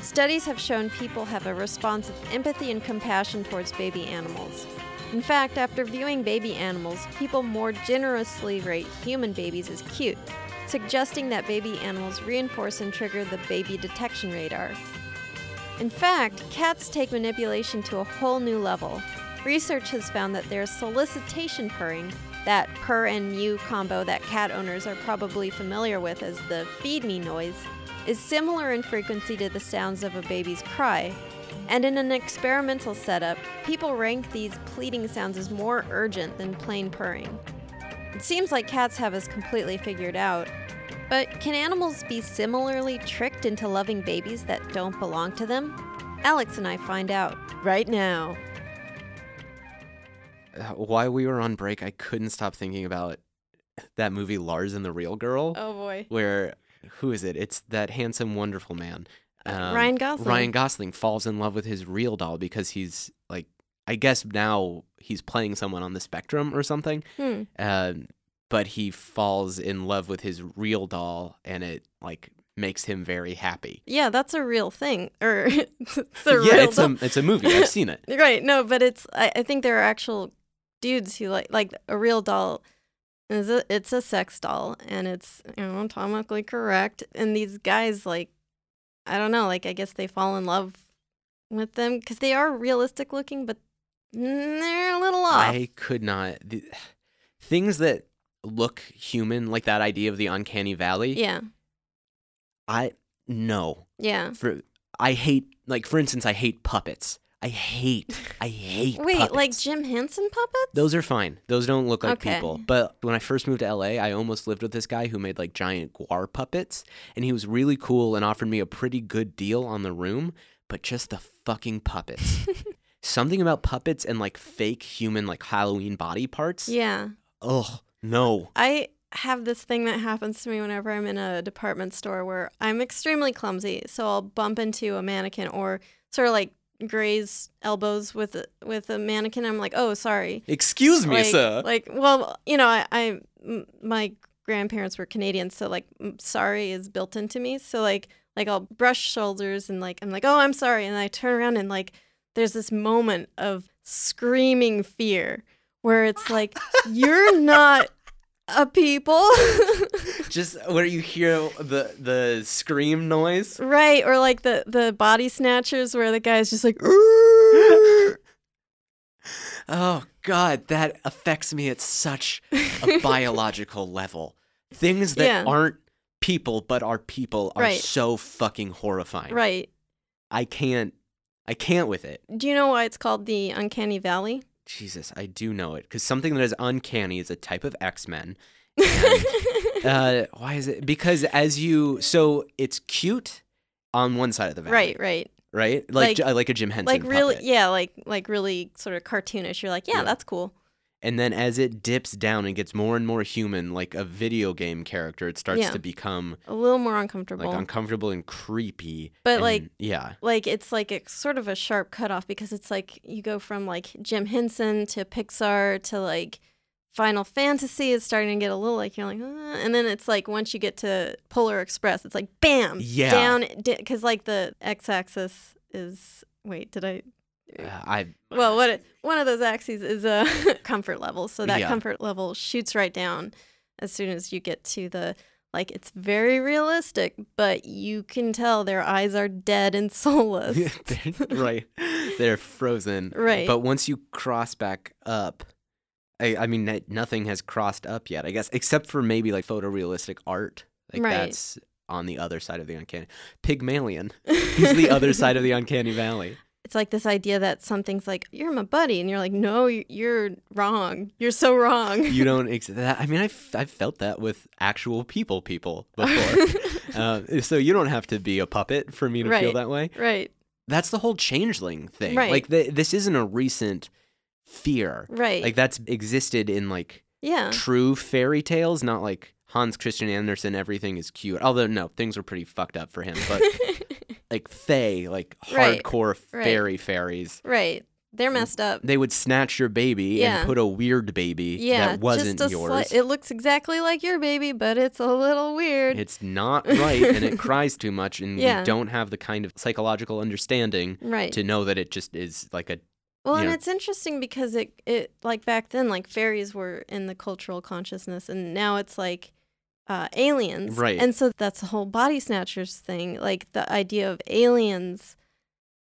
Studies have shown people have a response of empathy and compassion towards baby animals. In fact, after viewing baby animals, people more generously rate human babies as cute, suggesting that baby animals reinforce and trigger the baby detection radar. In fact, cats take manipulation to a whole new level. Research has found that their solicitation purring, that purr and mew combo that cat owners are probably familiar with as the feed me noise, is similar in frequency to the sounds of a baby's cry. And in an experimental setup, people rank these pleading sounds as more urgent than plain purring. It seems like cats have us completely figured out. But can animals be similarly tricked into loving babies that don't belong to them? Alex and I find out right now. While we were on break, I couldn't stop thinking about that movie Lars and the Real Girl, Oh boy. where who is it? It's that handsome, wonderful man. Uh, Ryan Gosling. Ryan Gosling falls in love with his real doll because he's like, I guess now he's playing someone on the spectrum or something. Hmm. Uh, but he falls in love with his real doll, and it like makes him very happy. Yeah, that's a real thing. Or it's a yeah, real it's doll. a it's a movie. I've seen it. Right, no, but it's I, I think there are actual dudes who like like a real doll is a it's a sex doll and it's you know anatomically correct and these guys like I don't know, like I guess they fall in love with them cuz they are realistic looking but they're a little off. I could not. The, things that look human, like that idea of the uncanny valley. yeah. I no. Yeah. For I hate like for instance, I hate puppets. I hate. I hate. Wait, like. Jim Henson puppets? Those are fine. Those don't look like Okay. people. But when I first moved to LA, I almost lived with this guy who made like giant GWAR puppets, and he was really cool and offered me a pretty good deal on the room, but just the fucking puppets. Something about puppets and like fake human like Halloween body parts. Yeah. Ugh, no. I have this thing that happens to me whenever I'm in a department store where I'm extremely clumsy. So I'll bump into a mannequin or sort of like graze elbows with a, with a mannequin. I'm like, oh, sorry. Excuse me, like, sir. Like, well, you know, I, I m- my grandparents were Canadian, so like, sorry is built into me. So like, like I'll brush shoulders and like I'm like, oh, I'm sorry, and I turn around and like, there's this moment of screaming fear where it's like, you're not a people. Just where you hear the the scream noise. right. Or like the, the body snatchers where the guy's just like, Oh God, that affects me at such a biological level. Things that Yeah. aren't people but are people are Right. so fucking horrifying. right. I can't. I can't with it. Do you know why it's called the Uncanny Valley? Jesus, I do know it because something that is uncanny is a type of X Men. uh, why is it? Because as you, so it's cute on one side of the valley, right, right. Right, like Like- like a Jim Henson, like really puppet. yeah like like really sort of cartoonish you're like yeah, Yeah. that's cool And then as it dips down and gets more and more human, like a video game character, it starts Yeah. to become A little more uncomfortable. like uncomfortable and creepy. But, and- like- yeah, like it's like a sort of a sharp cutoff because it's like you go from like Jim Henson to Pixar to like Final Fantasy is starting to get a little like you're like, uh, and then it's like once you get to Polar Express, it's like bam, Yeah. down because like the x-axis is wait, did I? uh, I Well, what it, one of those axes is a comfort level, so that Yeah. comfort level shoots right down as soon as you get to the like it's very realistic, but you can tell their eyes are dead and soulless. Right, they're frozen. Right. But once you cross back up, I, I mean, nothing has crossed up yet, I guess, except for maybe like photorealistic art. Like Right. that's on the other side of the uncanny. Pygmalion. He's the other side of the uncanny valley. It's like this idea that something's like, you're my buddy. And you're like, no, you're wrong. You're so wrong. You don't. Ex- that, I mean, I've I've felt that with actual people, people before. uh, so you don't have to be a puppet for me to feel that way. right, That's the whole changeling thing. Right. Like th- this isn't a recent fear. right. Like that's existed in like yeah. true fairy tales, not like Hans Christian Andersen. Everything is cute. Although no, things were pretty fucked up for him. But like Fae, like Right. hardcore Right. fairy fairies, right. They're messed up. they would snatch your baby Yeah. and put a weird baby Yeah. that wasn't yours. slight- it looks exactly like your baby, but it's a little weird. It's not right, and it cries too much, and Yeah. you don't have the kind of psychological understanding right. to know that it just is like a Well, and it's interesting because it it like back then like fairies were in the cultural consciousness and now it's like uh aliens. Right. And so that's the whole body snatchers thing, like the idea of aliens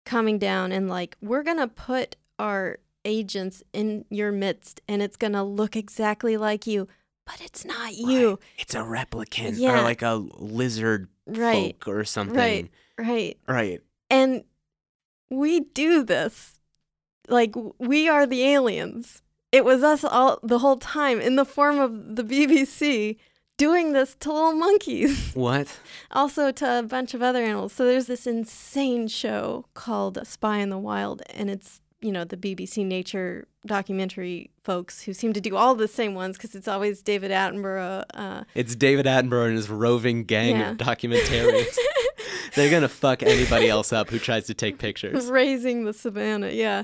coming down and like we're going to put our agents in your midst and it's going to look exactly like you, but it's not you. Right. It's a replicant Yeah. or like a lizard Right. folk or something. Right. Right. Right. And we do this. Like we are the aliens. It was us all the whole time in the form of the BBC doing this to little monkeys, What? also to a bunch of other animals. So there's this insane show called Spy in the Wild, and it's you know the BBC nature documentary folks who seem to do all the same ones because it's always David Attenborough. Uh, It's David Attenborough and his roving gang Yeah. of documentarians. They're gonna fuck anybody else up who tries to take pictures. Raising the savannah, yeah.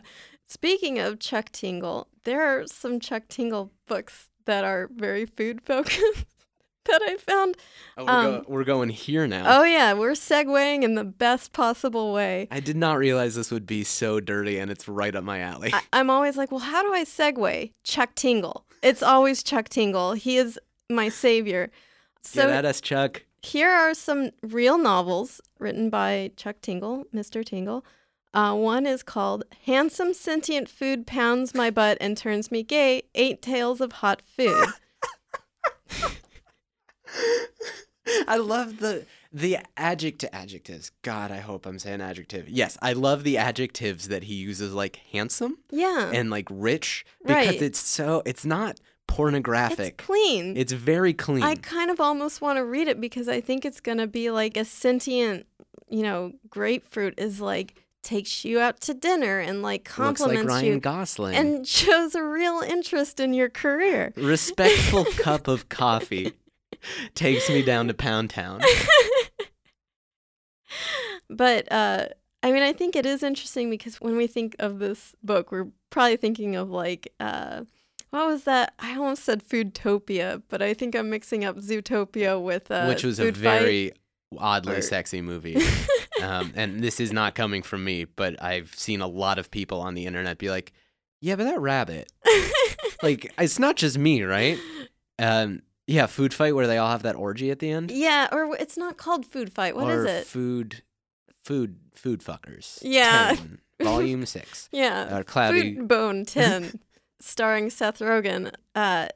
Speaking of Chuck Tingle, there are some Chuck Tingle books that are very food focused that I found. Oh, we're, Um, go- we're going here now. Oh yeah, we're segueing in the best possible way. I did not realize this would be so dirty, and it's right up my alley. I, I'm always like, well, how do I segue? Chuck Tingle. It's always Chuck Tingle. He is my savior. So Get at us, Chuck. here are some real novels written by Chuck Tingle, Mr. Tingle. Uh, one is called Handsome Sentient Food Pounds My Butt and Turns Me Gay Eight Tales of Hot Food. I love the the adjective adjectives. God, I hope I'm saying adjective. Yes, I love the adjectives that he uses, like handsome yeah. and like rich, because Right. it's so it's not pornographic. it's clean. It's very clean. I kind of almost want to read it because I think it's going to be like a sentient, you know, grapefruit is like takes you out to dinner and like Looks compliments like Ryan you Gosling. and shows a real interest in your career. Respectful cup of coffee takes me down to Pound Town. but uh I mean I think it is interesting because when we think of this book we're probably thinking of like uh what was that? I almost said Foodtopia, but I think I'm mixing up Zootopia with uh which was a Food Fight. very oddly or- sexy movie. um, and this is not coming from me, but I've seen a lot of people on the internet be like, "Yeah, but that rabbit." Like, it's not just me, right? Um, yeah, food fight where they all have that orgy at the end. yeah, or it's not called Food Fight. What is or it? Food, food, food fuckers. Yeah. 10, volume six. Yeah. Uh, cloudy. Food Bone 10, starring Seth Rogen. Uh,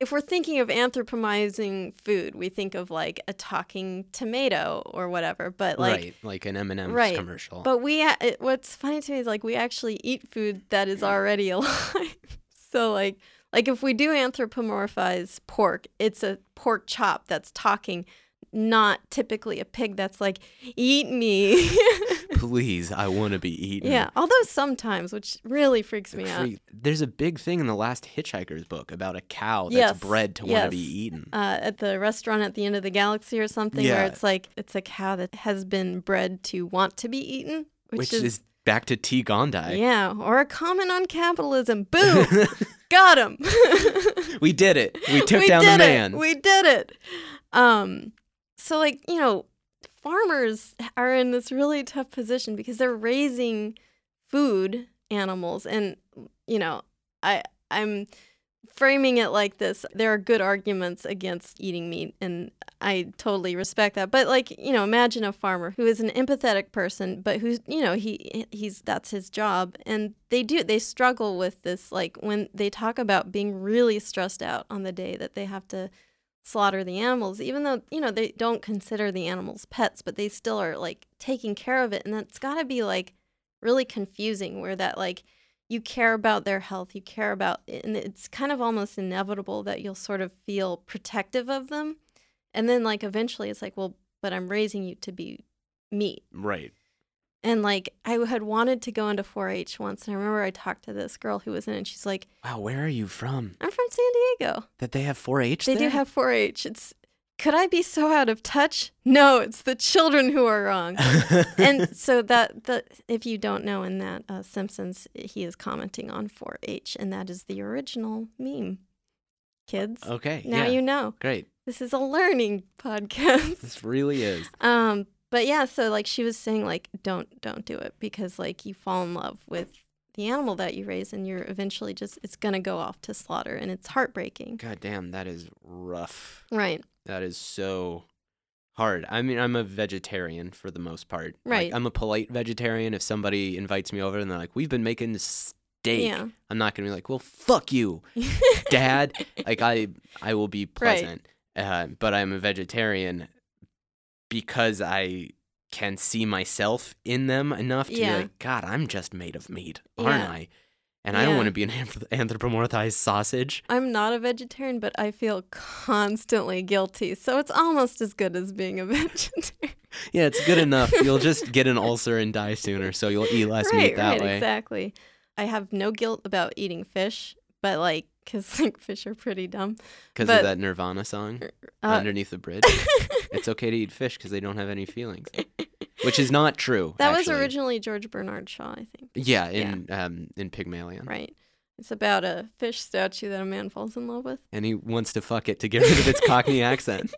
if we're thinking of anthropomizing food, we think of like a talking tomato or whatever. But like, right, like an M&M's Right, commercial. but we, uh, it, what's funny to me is like we actually eat food that is already alive. so like, like if we do anthropomorphize pork, it's a pork chop that's talking. Not typically a pig that's like, eat me. Please, I want to be eaten. yeah. Although sometimes, which really freaks me out. There's a big thing in the last Hitchhiker's book about a cow that's Yes, bred to want to be eaten. Uh, at the restaurant at the end of the galaxy or something, Yeah. where it's like it's a cow that has been bred to want to be eaten, which, which is, back to T. gondii. yeah, or a comment on capitalism. Boom, got him. we did it. We took we down the man. It. We did it. Um, so like you know, farmers are in this really tough position because they're raising food animals, and you know, I I'm framing it like this. There are good arguments against eating meat, and I totally respect that. But like you know, imagine a farmer who is an empathetic person, but who's you know he he's that's his job, and they do they struggle with this like when they talk about being really stressed out on the day that they have to slaughter the animals even though you know they don't consider the animals pets but they still are like taking care of it and that's got to be like really confusing where that like you care about their health you care about and it's kind of almost inevitable that you'll sort of feel protective of them and then like eventually it's like well but i'm raising you to be meat right. And like i had wanted to go into 4-h once and i remember i talked to this girl who was in it and she's like Wow, where are you from? i'm from san diego That they have 4-H they there? do have 4-h it's could i be so out of touch no it's the children who are wrong and so that the if you don't know in that uh, simpsons he is commenting on 4-h and that is the original meme kids okay. now yeah. you know Great. this is a learning podcast This really is. um but yeah so like she was saying like don't don't do it because like you fall in love with the animal that you raise and you're eventually just it's gonna go off to slaughter and it's heartbreaking God damn, that is rough. right That is so hard. I mean, I'm a vegetarian for the most part. Like, Right. I'm a polite vegetarian. If somebody invites me over and they're like, "We've been making steak," yeah I'm not gonna be like, "Well, fuck you, Dad." like I, I will be pleasant. Uh, but I'm a vegetarian because I can see myself in them enough to Yeah. be like, God, I'm just made of meat, aren't Yeah. I? And I don't want to be an anthrop- anthropomorphized sausage. I'm not a vegetarian, but I feel constantly guilty. So it's almost as good as being a vegetarian. Yeah, it's good enough. You'll just get an ulcer and die sooner, so you'll eat less right, meat that right, way. exactly. I have no guilt about eating fish, but like, because like fish are pretty dumb. Because of that Nirvana song Uh, underneath the bridge. it's okay to eat fish because they don't have any feelings, which is not true. that was originally George Bernard Shaw, I think. Yeah, in um in Pygmalion, Right. It's about a fish statue that a man falls in love with. and he wants to fuck it to get rid of its Cockney accent.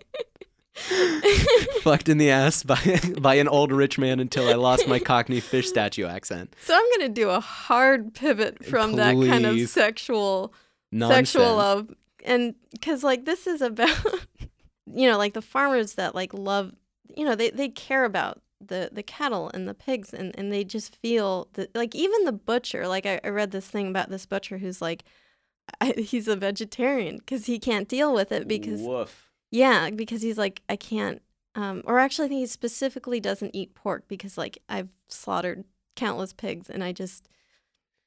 Fucked in the ass by by an old rich man until I lost my Cockney fish statue accent. So I'm gonna do a hard pivot from that kind of sexual Nonsense. sexual love and because like this is about you know like the farmers that like love you know they, they care about the the cattle and the pigs and, and they just feel that like even the butcher like I, I read this thing about this butcher who's like I, he's a vegetarian because he can't deal with it because Woof. yeah because he's like i can't um or actually i think he specifically doesn't eat pork because like i've slaughtered countless pigs and i just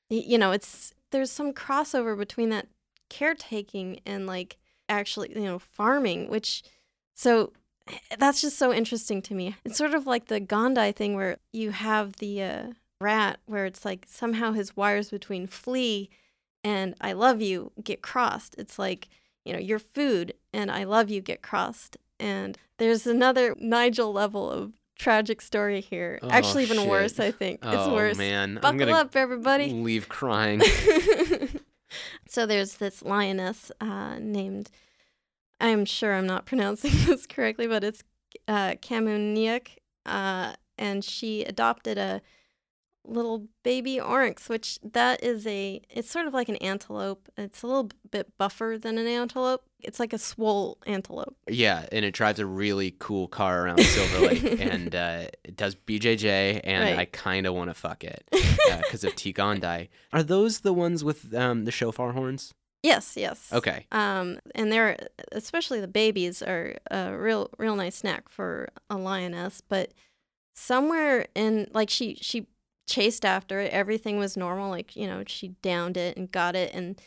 you know it's there's some crossover between that caretaking and like actually you know farming which so eh, that's just so interesting to me. It's sort of like the gondii thing where you have the uh, rat where it's like somehow his wires between flea and i love you get crossed. It's like you know your food and i love you get crossed. And there's another nigel level of tragic story here. Oh, actually even shit. worse i think. It's oh worse. man, buckle gonna up everybody. leave crying. so there's this lioness uh, named, I'm sure I'm not pronouncing this correctly, but it's uh, uh, and she adopted a little baby oryx, which that is a, it's sort of like an antelope. It's a little bit buffer than an antelope. It's like a swole antelope. Yeah, and it drives a really cool car around Silver Lake, and uh, it does BJJ, and Right. I kind of want to fuck it because of T. gondii. Are those the ones with um, the shofar horns? yes, yes. Okay. Um, and they're especially the babies are a real real nice snack for a lioness. But somewhere in like she she chased after it, everything was normal. Like you know she downed it and got it. And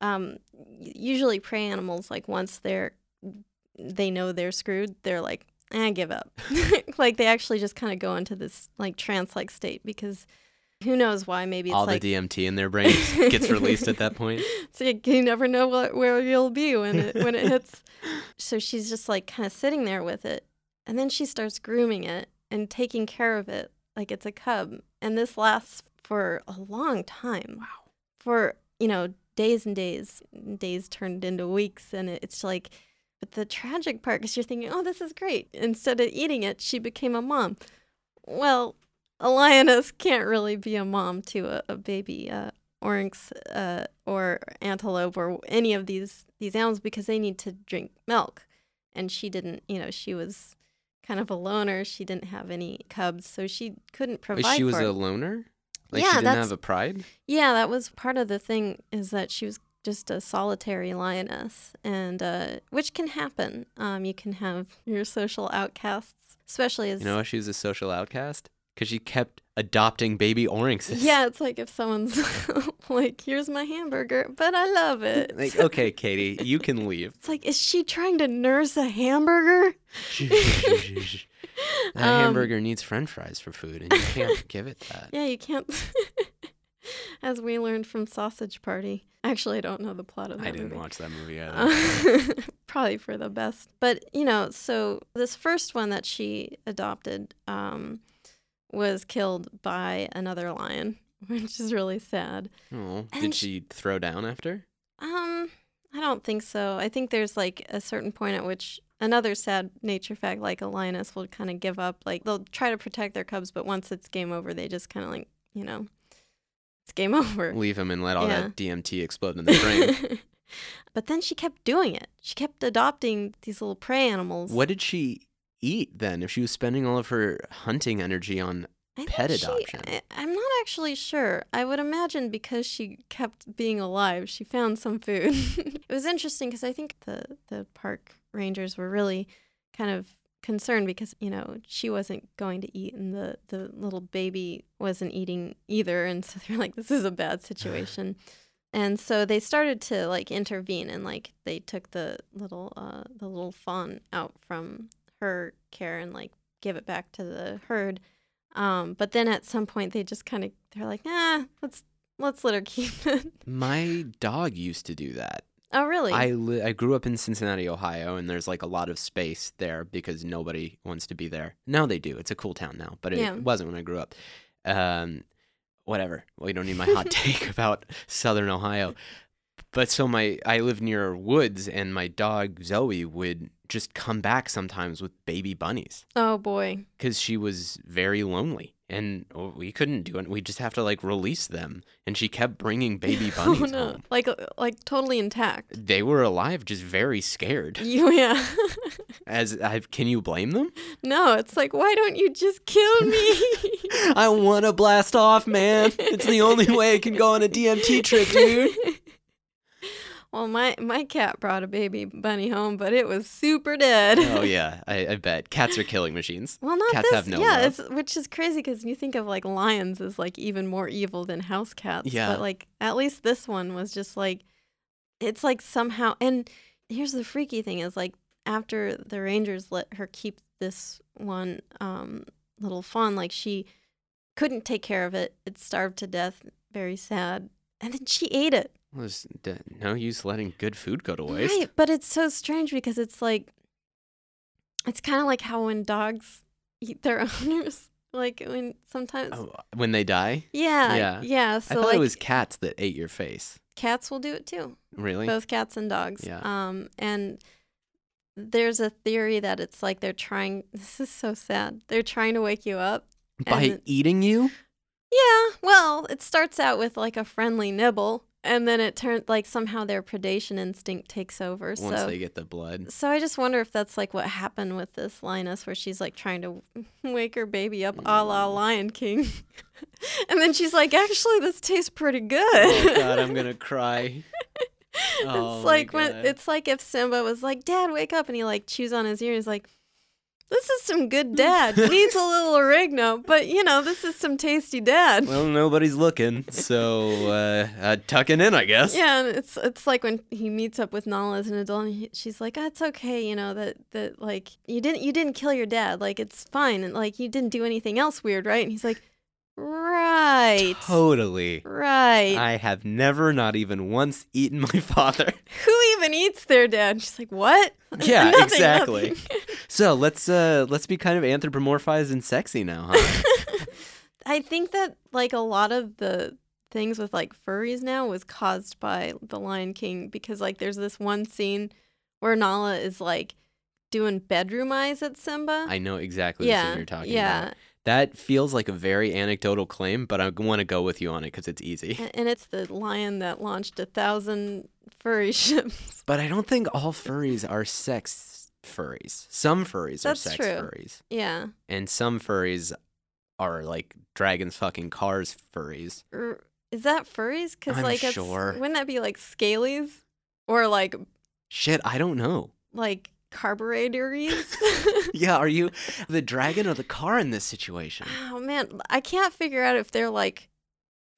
um, usually prey animals like once they're they know they're screwed, they're like I give up. like they actually just kind of go into this like trance like state because who knows why? Maybe it's All like the DMT in their brains gets released at that point. so you, you never know what, where you'll be when it when it hits. so she's just like kind of sitting there with it, and then she starts grooming it and taking care of it like it's a cub. And this lasts for a long time. Wow. For you know days and days, days turned into weeks, and it's like. But the tragic part is you're thinking, oh, this is great. Instead of eating it, she became a mom. Well, a lioness can't really be a mom to a, a baby uh, oryx uh, or antelope or any of these these animals because they need to drink milk, and she didn't. You know, she was kind of a loner. She didn't have any cubs, so she couldn't provide. Wait, she was for a loner? Like Yeah, she didn't that's- have a pride? Yeah, that was part of the thing is that she was just a solitary lioness, and uh, which can happen. Um, you can have your social outcasts, especially as You know she was a social outcast? Because she kept adopting baby oryxes. yeah, it's like if someone's like, "Here's my hamburger, but I love it." like, okay, Katie, you can leave. It's like, is she trying to nurse a hamburger? that Um, hamburger needs french fries for food, and you can't give it that. Yeah, you can't. As we learned from Sausage Party. Actually, I don't know the plot of that I didn't movie. watch that movie either. Uh, probably for the best. But, you know, so this first one that she adopted um, was killed by another lion, which is really sad. oh, did sh- she throw down after? Um, I don't think so. I think there's like a certain point at which another sad nature fact, like a lioness, will kind of give up. Like they'll try to protect their cubs, but once it's game over, they just kind of like, you know, it's game over. Leave them and let all Yeah. that DMT explode in their brain. but then she kept doing it. She kept adopting these little prey animals. what did she eat then? If she was spending all of her hunting energy on I pet think she- adoption? I, I'm not actually sure. I would imagine because she kept being alive, she found some food. it was interesting because I think the the park rangers were really kind of concerned because you know she wasn't going to eat and the the little baby wasn't eating either, and so they're like, this is a bad situation. And so they started to like intervene and like they took the little uh the little fawn out from her care and like give it back to the herd. Um, but then at some point they just kind of they're like, nah, let's let's let her keep it. My dog used to do that. oh, really? I li- I grew up in Cincinnati, Ohio, and there's like a lot of space there because nobody wants to be there. Now they do. It's a cool town now, but it Yeah. wasn't when I grew up. Um, whatever. Well, you don't need my hot take about Southern Ohio. But so my I live near woods, and my dog Zoe would just come back sometimes with baby bunnies oh boy. because she was very lonely. And we couldn't do it. We just have to like release them. And she kept bringing baby oh, bunnies oh no, home. like uh, like totally intact. They were alive, just very scared. You yeah. As I can you blame them? no, it's like why don't you just kill me? I want to blast off, man. It's the only way I can go on a DMT trip, dude. Well, my my cat brought a baby bunny home, but it was super dead. Oh yeah, I, I bet cats are killing machines. Well, not Cats this. have no yeah, which is crazy because you think of like lions as like even more evil than house cats. Yeah. But like at least this one was just like, it's like somehow. And here's the freaky thing: is like after the rangers let her keep this one um, little fawn, like she couldn't take care of it. It starved to death. Very sad. And then she ate it. There's no use letting good food go to waste. Right, but it's so strange because it's like it's kind of like how when dogs eat their owners, like when sometimes Oh, when they die, yeah, yeah. yeah, I thought like it was cats that ate your face. cats will do it too. Really? Both cats and dogs. Yeah. Um and there's a theory that it's like they're trying this is so sad. They're trying to wake you up. By and- eating you? Yeah, well, it starts out with like a friendly nibble and then it turns like somehow their predation instinct takes over. Once so they get the blood. So I just wonder if that's like what happened with this lioness, where she's like trying to wake her baby up, a la Mm. Lion King, and then she's like, "Actually, this tastes pretty good." Oh God, I'm gonna cry. Oh, it's like when God. it's like if Simba was like, "Dad, wake up," and he like chews on his ear, and he's like, This is some good dad. Needs a little oregano, but you know, this is some tasty dad. Well, nobody's looking, so uh, uh, tucking in, I guess. Yeah, it's it's like when he meets up with Nala as an adult, and he, she's like, oh, "It's okay, you know that that like you didn't you didn't kill your dad, like it's fine, and like you didn't do anything else weird, right?" And he's like, "Right, Totally. right. I have never, not even once, eaten my father. Who even eats their dad?" She's like, "What?" Yeah, Nothing, exactly. nothing. So let's uh let's be kind of anthropomorphized and sexy now, huh? I think that like a lot of the things with like furries now was caused by The Lion King because like there's this one scene where Nala is like doing bedroom eyes at Simba. I know exactly the scene you're talking yeah. about. That feels like a very anecdotal claim, but I want to go with you on it because it's easy. And it's the lion that launched a thousand furry ships. But I don't think all furries are sex furries. Some furries That's are sex true. furries, Yeah. and some furries are like dragons fucking cars furries. Er, is that furries? Because like, it's, sure. wouldn't that be like scalies or like Shit, I don't know. like carburetors? Yeah, are you the dragon or the car in this situation? Oh man, I can't figure out if they're like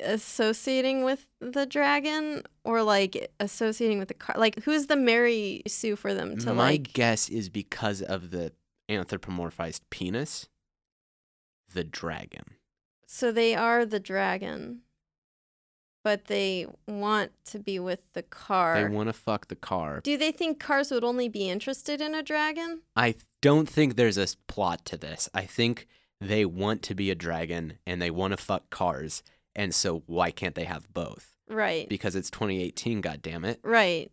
associating with the dragon or like associating with the car. Like, who's the Mary Sue for them to My like? guess is because of the anthropomorphized penis, the dragon. So they are the dragon, but they want to be with the car. They want to fuck the car. Do they think cars would only be interested in a dragon? I don't think there's a plot to this. I think they want to be a dragon and they want to fuck cars. And so why can't they have both? Right. Because it's 2018, God damn it! right.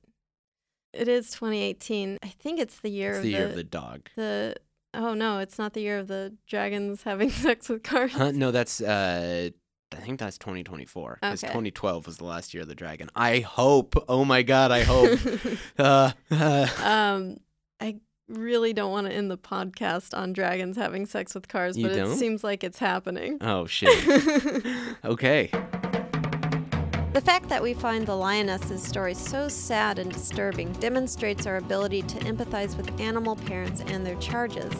It is 2018. I think it's the year It's of the the, year of the dog. the. Oh no, it's not the year of the dragons having sex with cars. Huh? No, that's uh I think that's 2024 because Okay. 2012 was the last year of the dragon. I hope. Oh my god, I hope. uh, uh, Um, I really don't want to end the podcast on dragons having sex with cars, You but don't? it seems like it's happening. oh shit. Okay. The fact that we find the lioness's story so sad and disturbing demonstrates our ability to empathize with animal parents and their charges.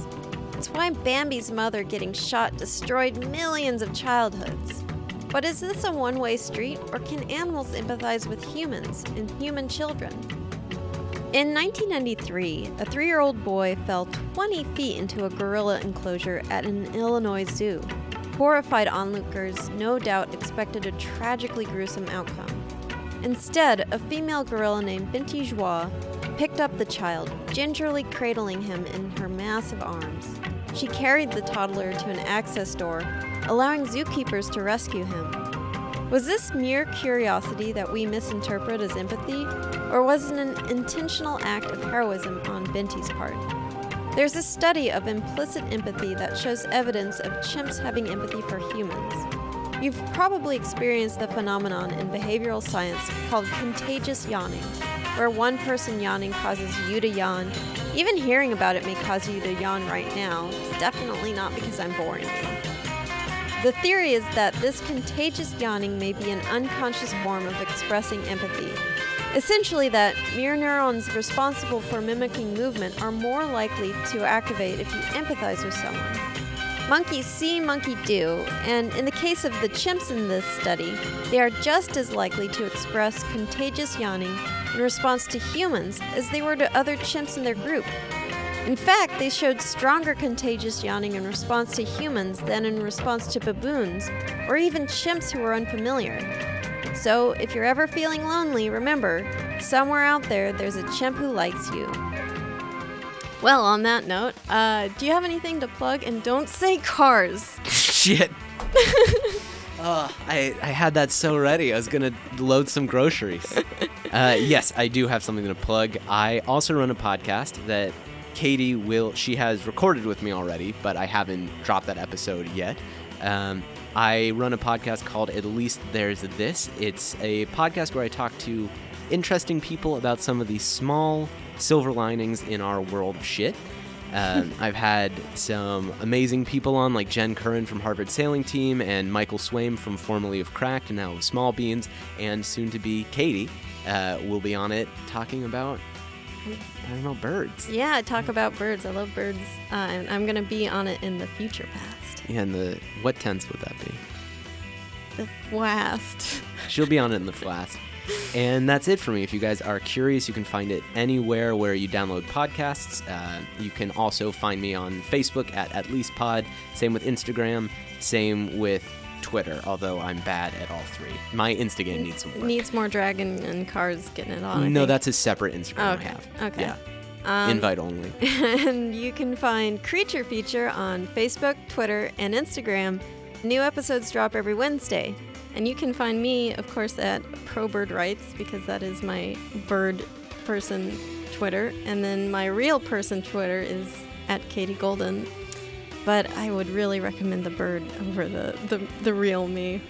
It's why Bambi's mother getting shot destroyed millions of childhoods. But is this a one way street, or can animals empathize with humans and human children? In 1993, a three year old boy fell 20 feet into a gorilla enclosure at an Illinois zoo. Horrified onlookers no doubt expected a tragically gruesome outcome. Instead, a female gorilla named Binti Jua picked up the child, gingerly cradling him in her massive arms. She carried the toddler to an access door, allowing zookeepers to rescue him. Was this mere curiosity that we misinterpret as empathy, or was it an intentional act of heroism on Binti's part? There's a study of implicit empathy that shows evidence of chimps having empathy for humans. You've probably experienced the phenomenon in behavioral science called contagious yawning, where one person yawning causes you to yawn. Even hearing about it may cause you to yawn right now, definitely not because I'm boring you. The theory is that this contagious yawning may be an unconscious form of expressing empathy. Essentially, that mirror neurons responsible for mimicking movement are more likely to activate if you empathize with someone. Monkeys see, monkey do, and in the case of the chimps in this study, they are just as likely to express contagious yawning in response to humans as they were to other chimps in their group. In fact, they showed stronger contagious yawning in response to humans than in response to baboons or even chimps who were unfamiliar. So, if you're ever feeling lonely, remember, somewhere out there, there's a chimp who likes you. Well, on that note, uh, do you have anything to plug? And don't say cars. Shit. Oh, I, I had that so ready. I was going to load some groceries. Uh, yes, I do have something to plug. I also run a podcast that Katie will, she has recorded with me already, but I haven't dropped that episode yet. Um, I run a podcast called At Least There's This. It's a podcast where I talk to interesting people about some of the small silver linings in our world of shit. Um, I've had some amazing people on, like Jen Curran from Harvard Sailing Team and Michael Swaim from formerly of Cracked and now of Small Beans, and soon to be Katie uh, will be on it talking about talking about birds. Yeah, I talk about birds. I love birds. Uh, and I'm going to be on it in the future past. Yeah, and the what tense would that be? The last. She'll be on it in the flask. And that's it for me. If you guys are curious, you can find it anywhere where you download podcasts. Uh, you can also find me on Facebook at At Least Pod. Same with Instagram. Same with Twitter, although I'm bad at all three. My Insta game needs some work. Needs more dragon and cars getting it on. No, that's a separate Instagram okay. I have. Okay. Yeah. Um, Invite only. and you can find Creature Feature on Facebook, Twitter, and Instagram. New episodes drop every Wednesday. And you can find me, of course, at ProBird Rights because that is my bird person Twitter. And then my real person Twitter is at Katie Golden. But I would really recommend the bird over the, the, the real me.